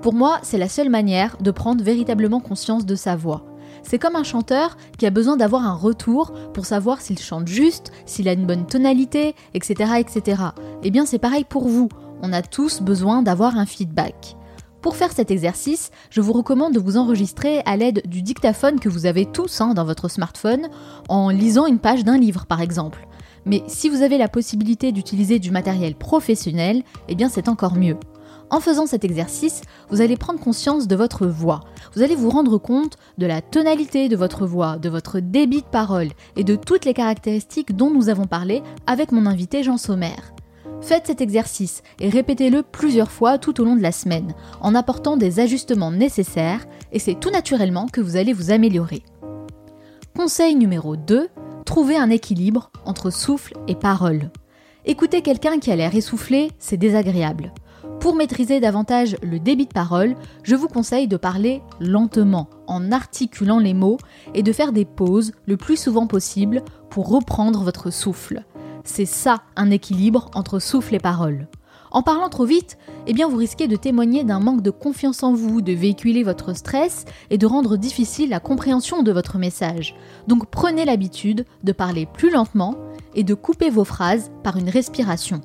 Pour moi, c'est la seule manière de prendre véritablement conscience de sa voix. C'est comme un chanteur qui a besoin d'avoir un retour pour savoir s'il chante juste, s'il a une bonne tonalité, etc. etc. Eh bien c'est pareil pour vous, on a tous besoin d'avoir un feedback. Pour faire cet exercice, je vous recommande de vous enregistrer à l'aide du dictaphone que vous avez tous hein, dans votre smartphone, en lisant une page d'un livre par exemple. Mais si vous avez la possibilité d'utiliser du matériel professionnel, eh bien c'est encore mieux. En faisant cet exercice, vous allez prendre conscience de votre voix. Vous allez vous rendre compte de la tonalité de votre voix, de votre débit de parole et de toutes les caractéristiques dont nous avons parlé avec mon invité Jean Sommer. Faites cet exercice et répétez-le plusieurs fois tout au long de la semaine, en apportant des ajustements nécessaires, et c'est tout naturellement que vous allez vous améliorer. Conseil numéro 2, trouvez un équilibre entre souffle et parole. Écouter quelqu'un qui a l'air essoufflé, c'est désagréable. Pour maîtriser davantage le débit de parole, je vous conseille de parler lentement, en articulant les mots, et de faire des pauses le plus souvent possible pour reprendre votre souffle. C'est ça un équilibre entre souffle et parole. En parlant trop vite, eh bien vous risquez de témoigner d'un manque de confiance en vous, de véhiculer votre stress et de rendre difficile la compréhension de votre message. Donc prenez l'habitude de parler plus lentement et de couper vos phrases par une respiration.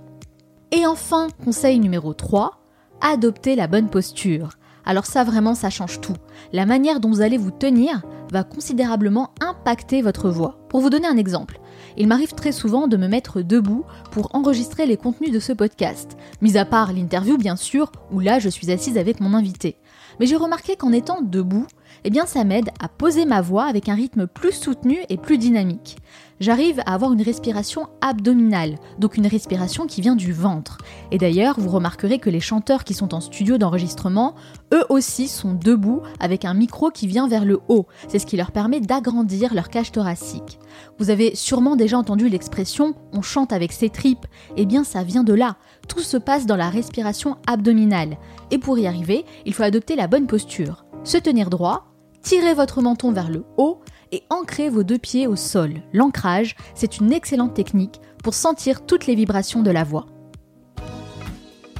Et enfin, conseil numéro 3, adoptez la bonne posture. Alors ça vraiment ça change tout. La manière dont vous allez vous tenir va considérablement impacter votre voix. Pour vous donner un exemple, il m'arrive très souvent de me mettre debout pour enregistrer les contenus de ce podcast, mis à part l'interview bien sûr, où là je suis assise avec mon invité. Mais j'ai remarqué qu'en étant debout, eh bien ça m'aide à poser ma voix avec un rythme plus soutenu et plus dynamique. J'arrive à avoir une respiration abdominale, donc une respiration qui vient du ventre. Et d'ailleurs, vous remarquerez que les chanteurs qui sont en studio d'enregistrement, eux aussi sont debout avec un micro qui vient vers le haut. C'est ce qui leur permet d'agrandir leur cage thoracique. Vous avez sûrement déjà entendu l'expression on chante avec ses tripes. Eh bien, ça vient de là. Tout se passe dans la respiration abdominale. Et pour y arriver, il faut adopter la bonne posture. Se tenir droit, tirez votre menton vers le haut et ancrez vos deux pieds au sol. L'ancrage, c'est une excellente technique pour sentir toutes les vibrations de la voix.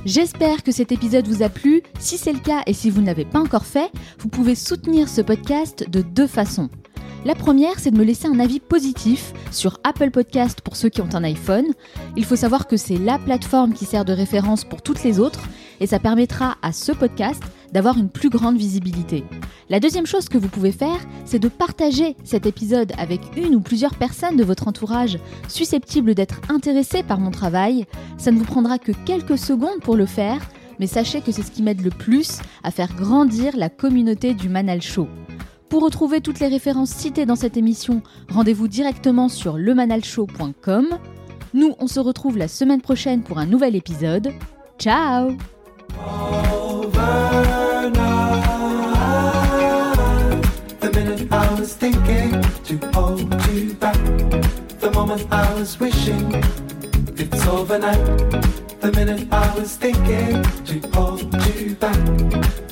J'espère que cet épisode vous a plu. Si c'est le cas et si vous ne l'avez pas encore fait, vous pouvez soutenir ce podcast de deux façons. La première, c'est de me laisser un avis positif sur Apple Podcast pour ceux qui ont un iPhone. Il faut savoir que c'est la plateforme qui sert de référence pour toutes les autres et ça permettra à ce podcast d'avoir une plus grande visibilité. La deuxième chose que vous pouvez faire, c'est de partager cet épisode avec une ou plusieurs personnes de votre entourage susceptibles d'être intéressées par mon travail. Ça ne vous prendra que quelques secondes pour le faire, mais sachez que c'est ce qui m'aide le plus à faire grandir la communauté du Manal Show. Pour retrouver toutes les références citées dans cette émission, rendez-vous directement sur lemanalshow.com. Nous, on se retrouve la semaine prochaine pour un nouvel épisode. Ciao The minute I was thinking.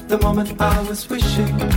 The moment I was wishing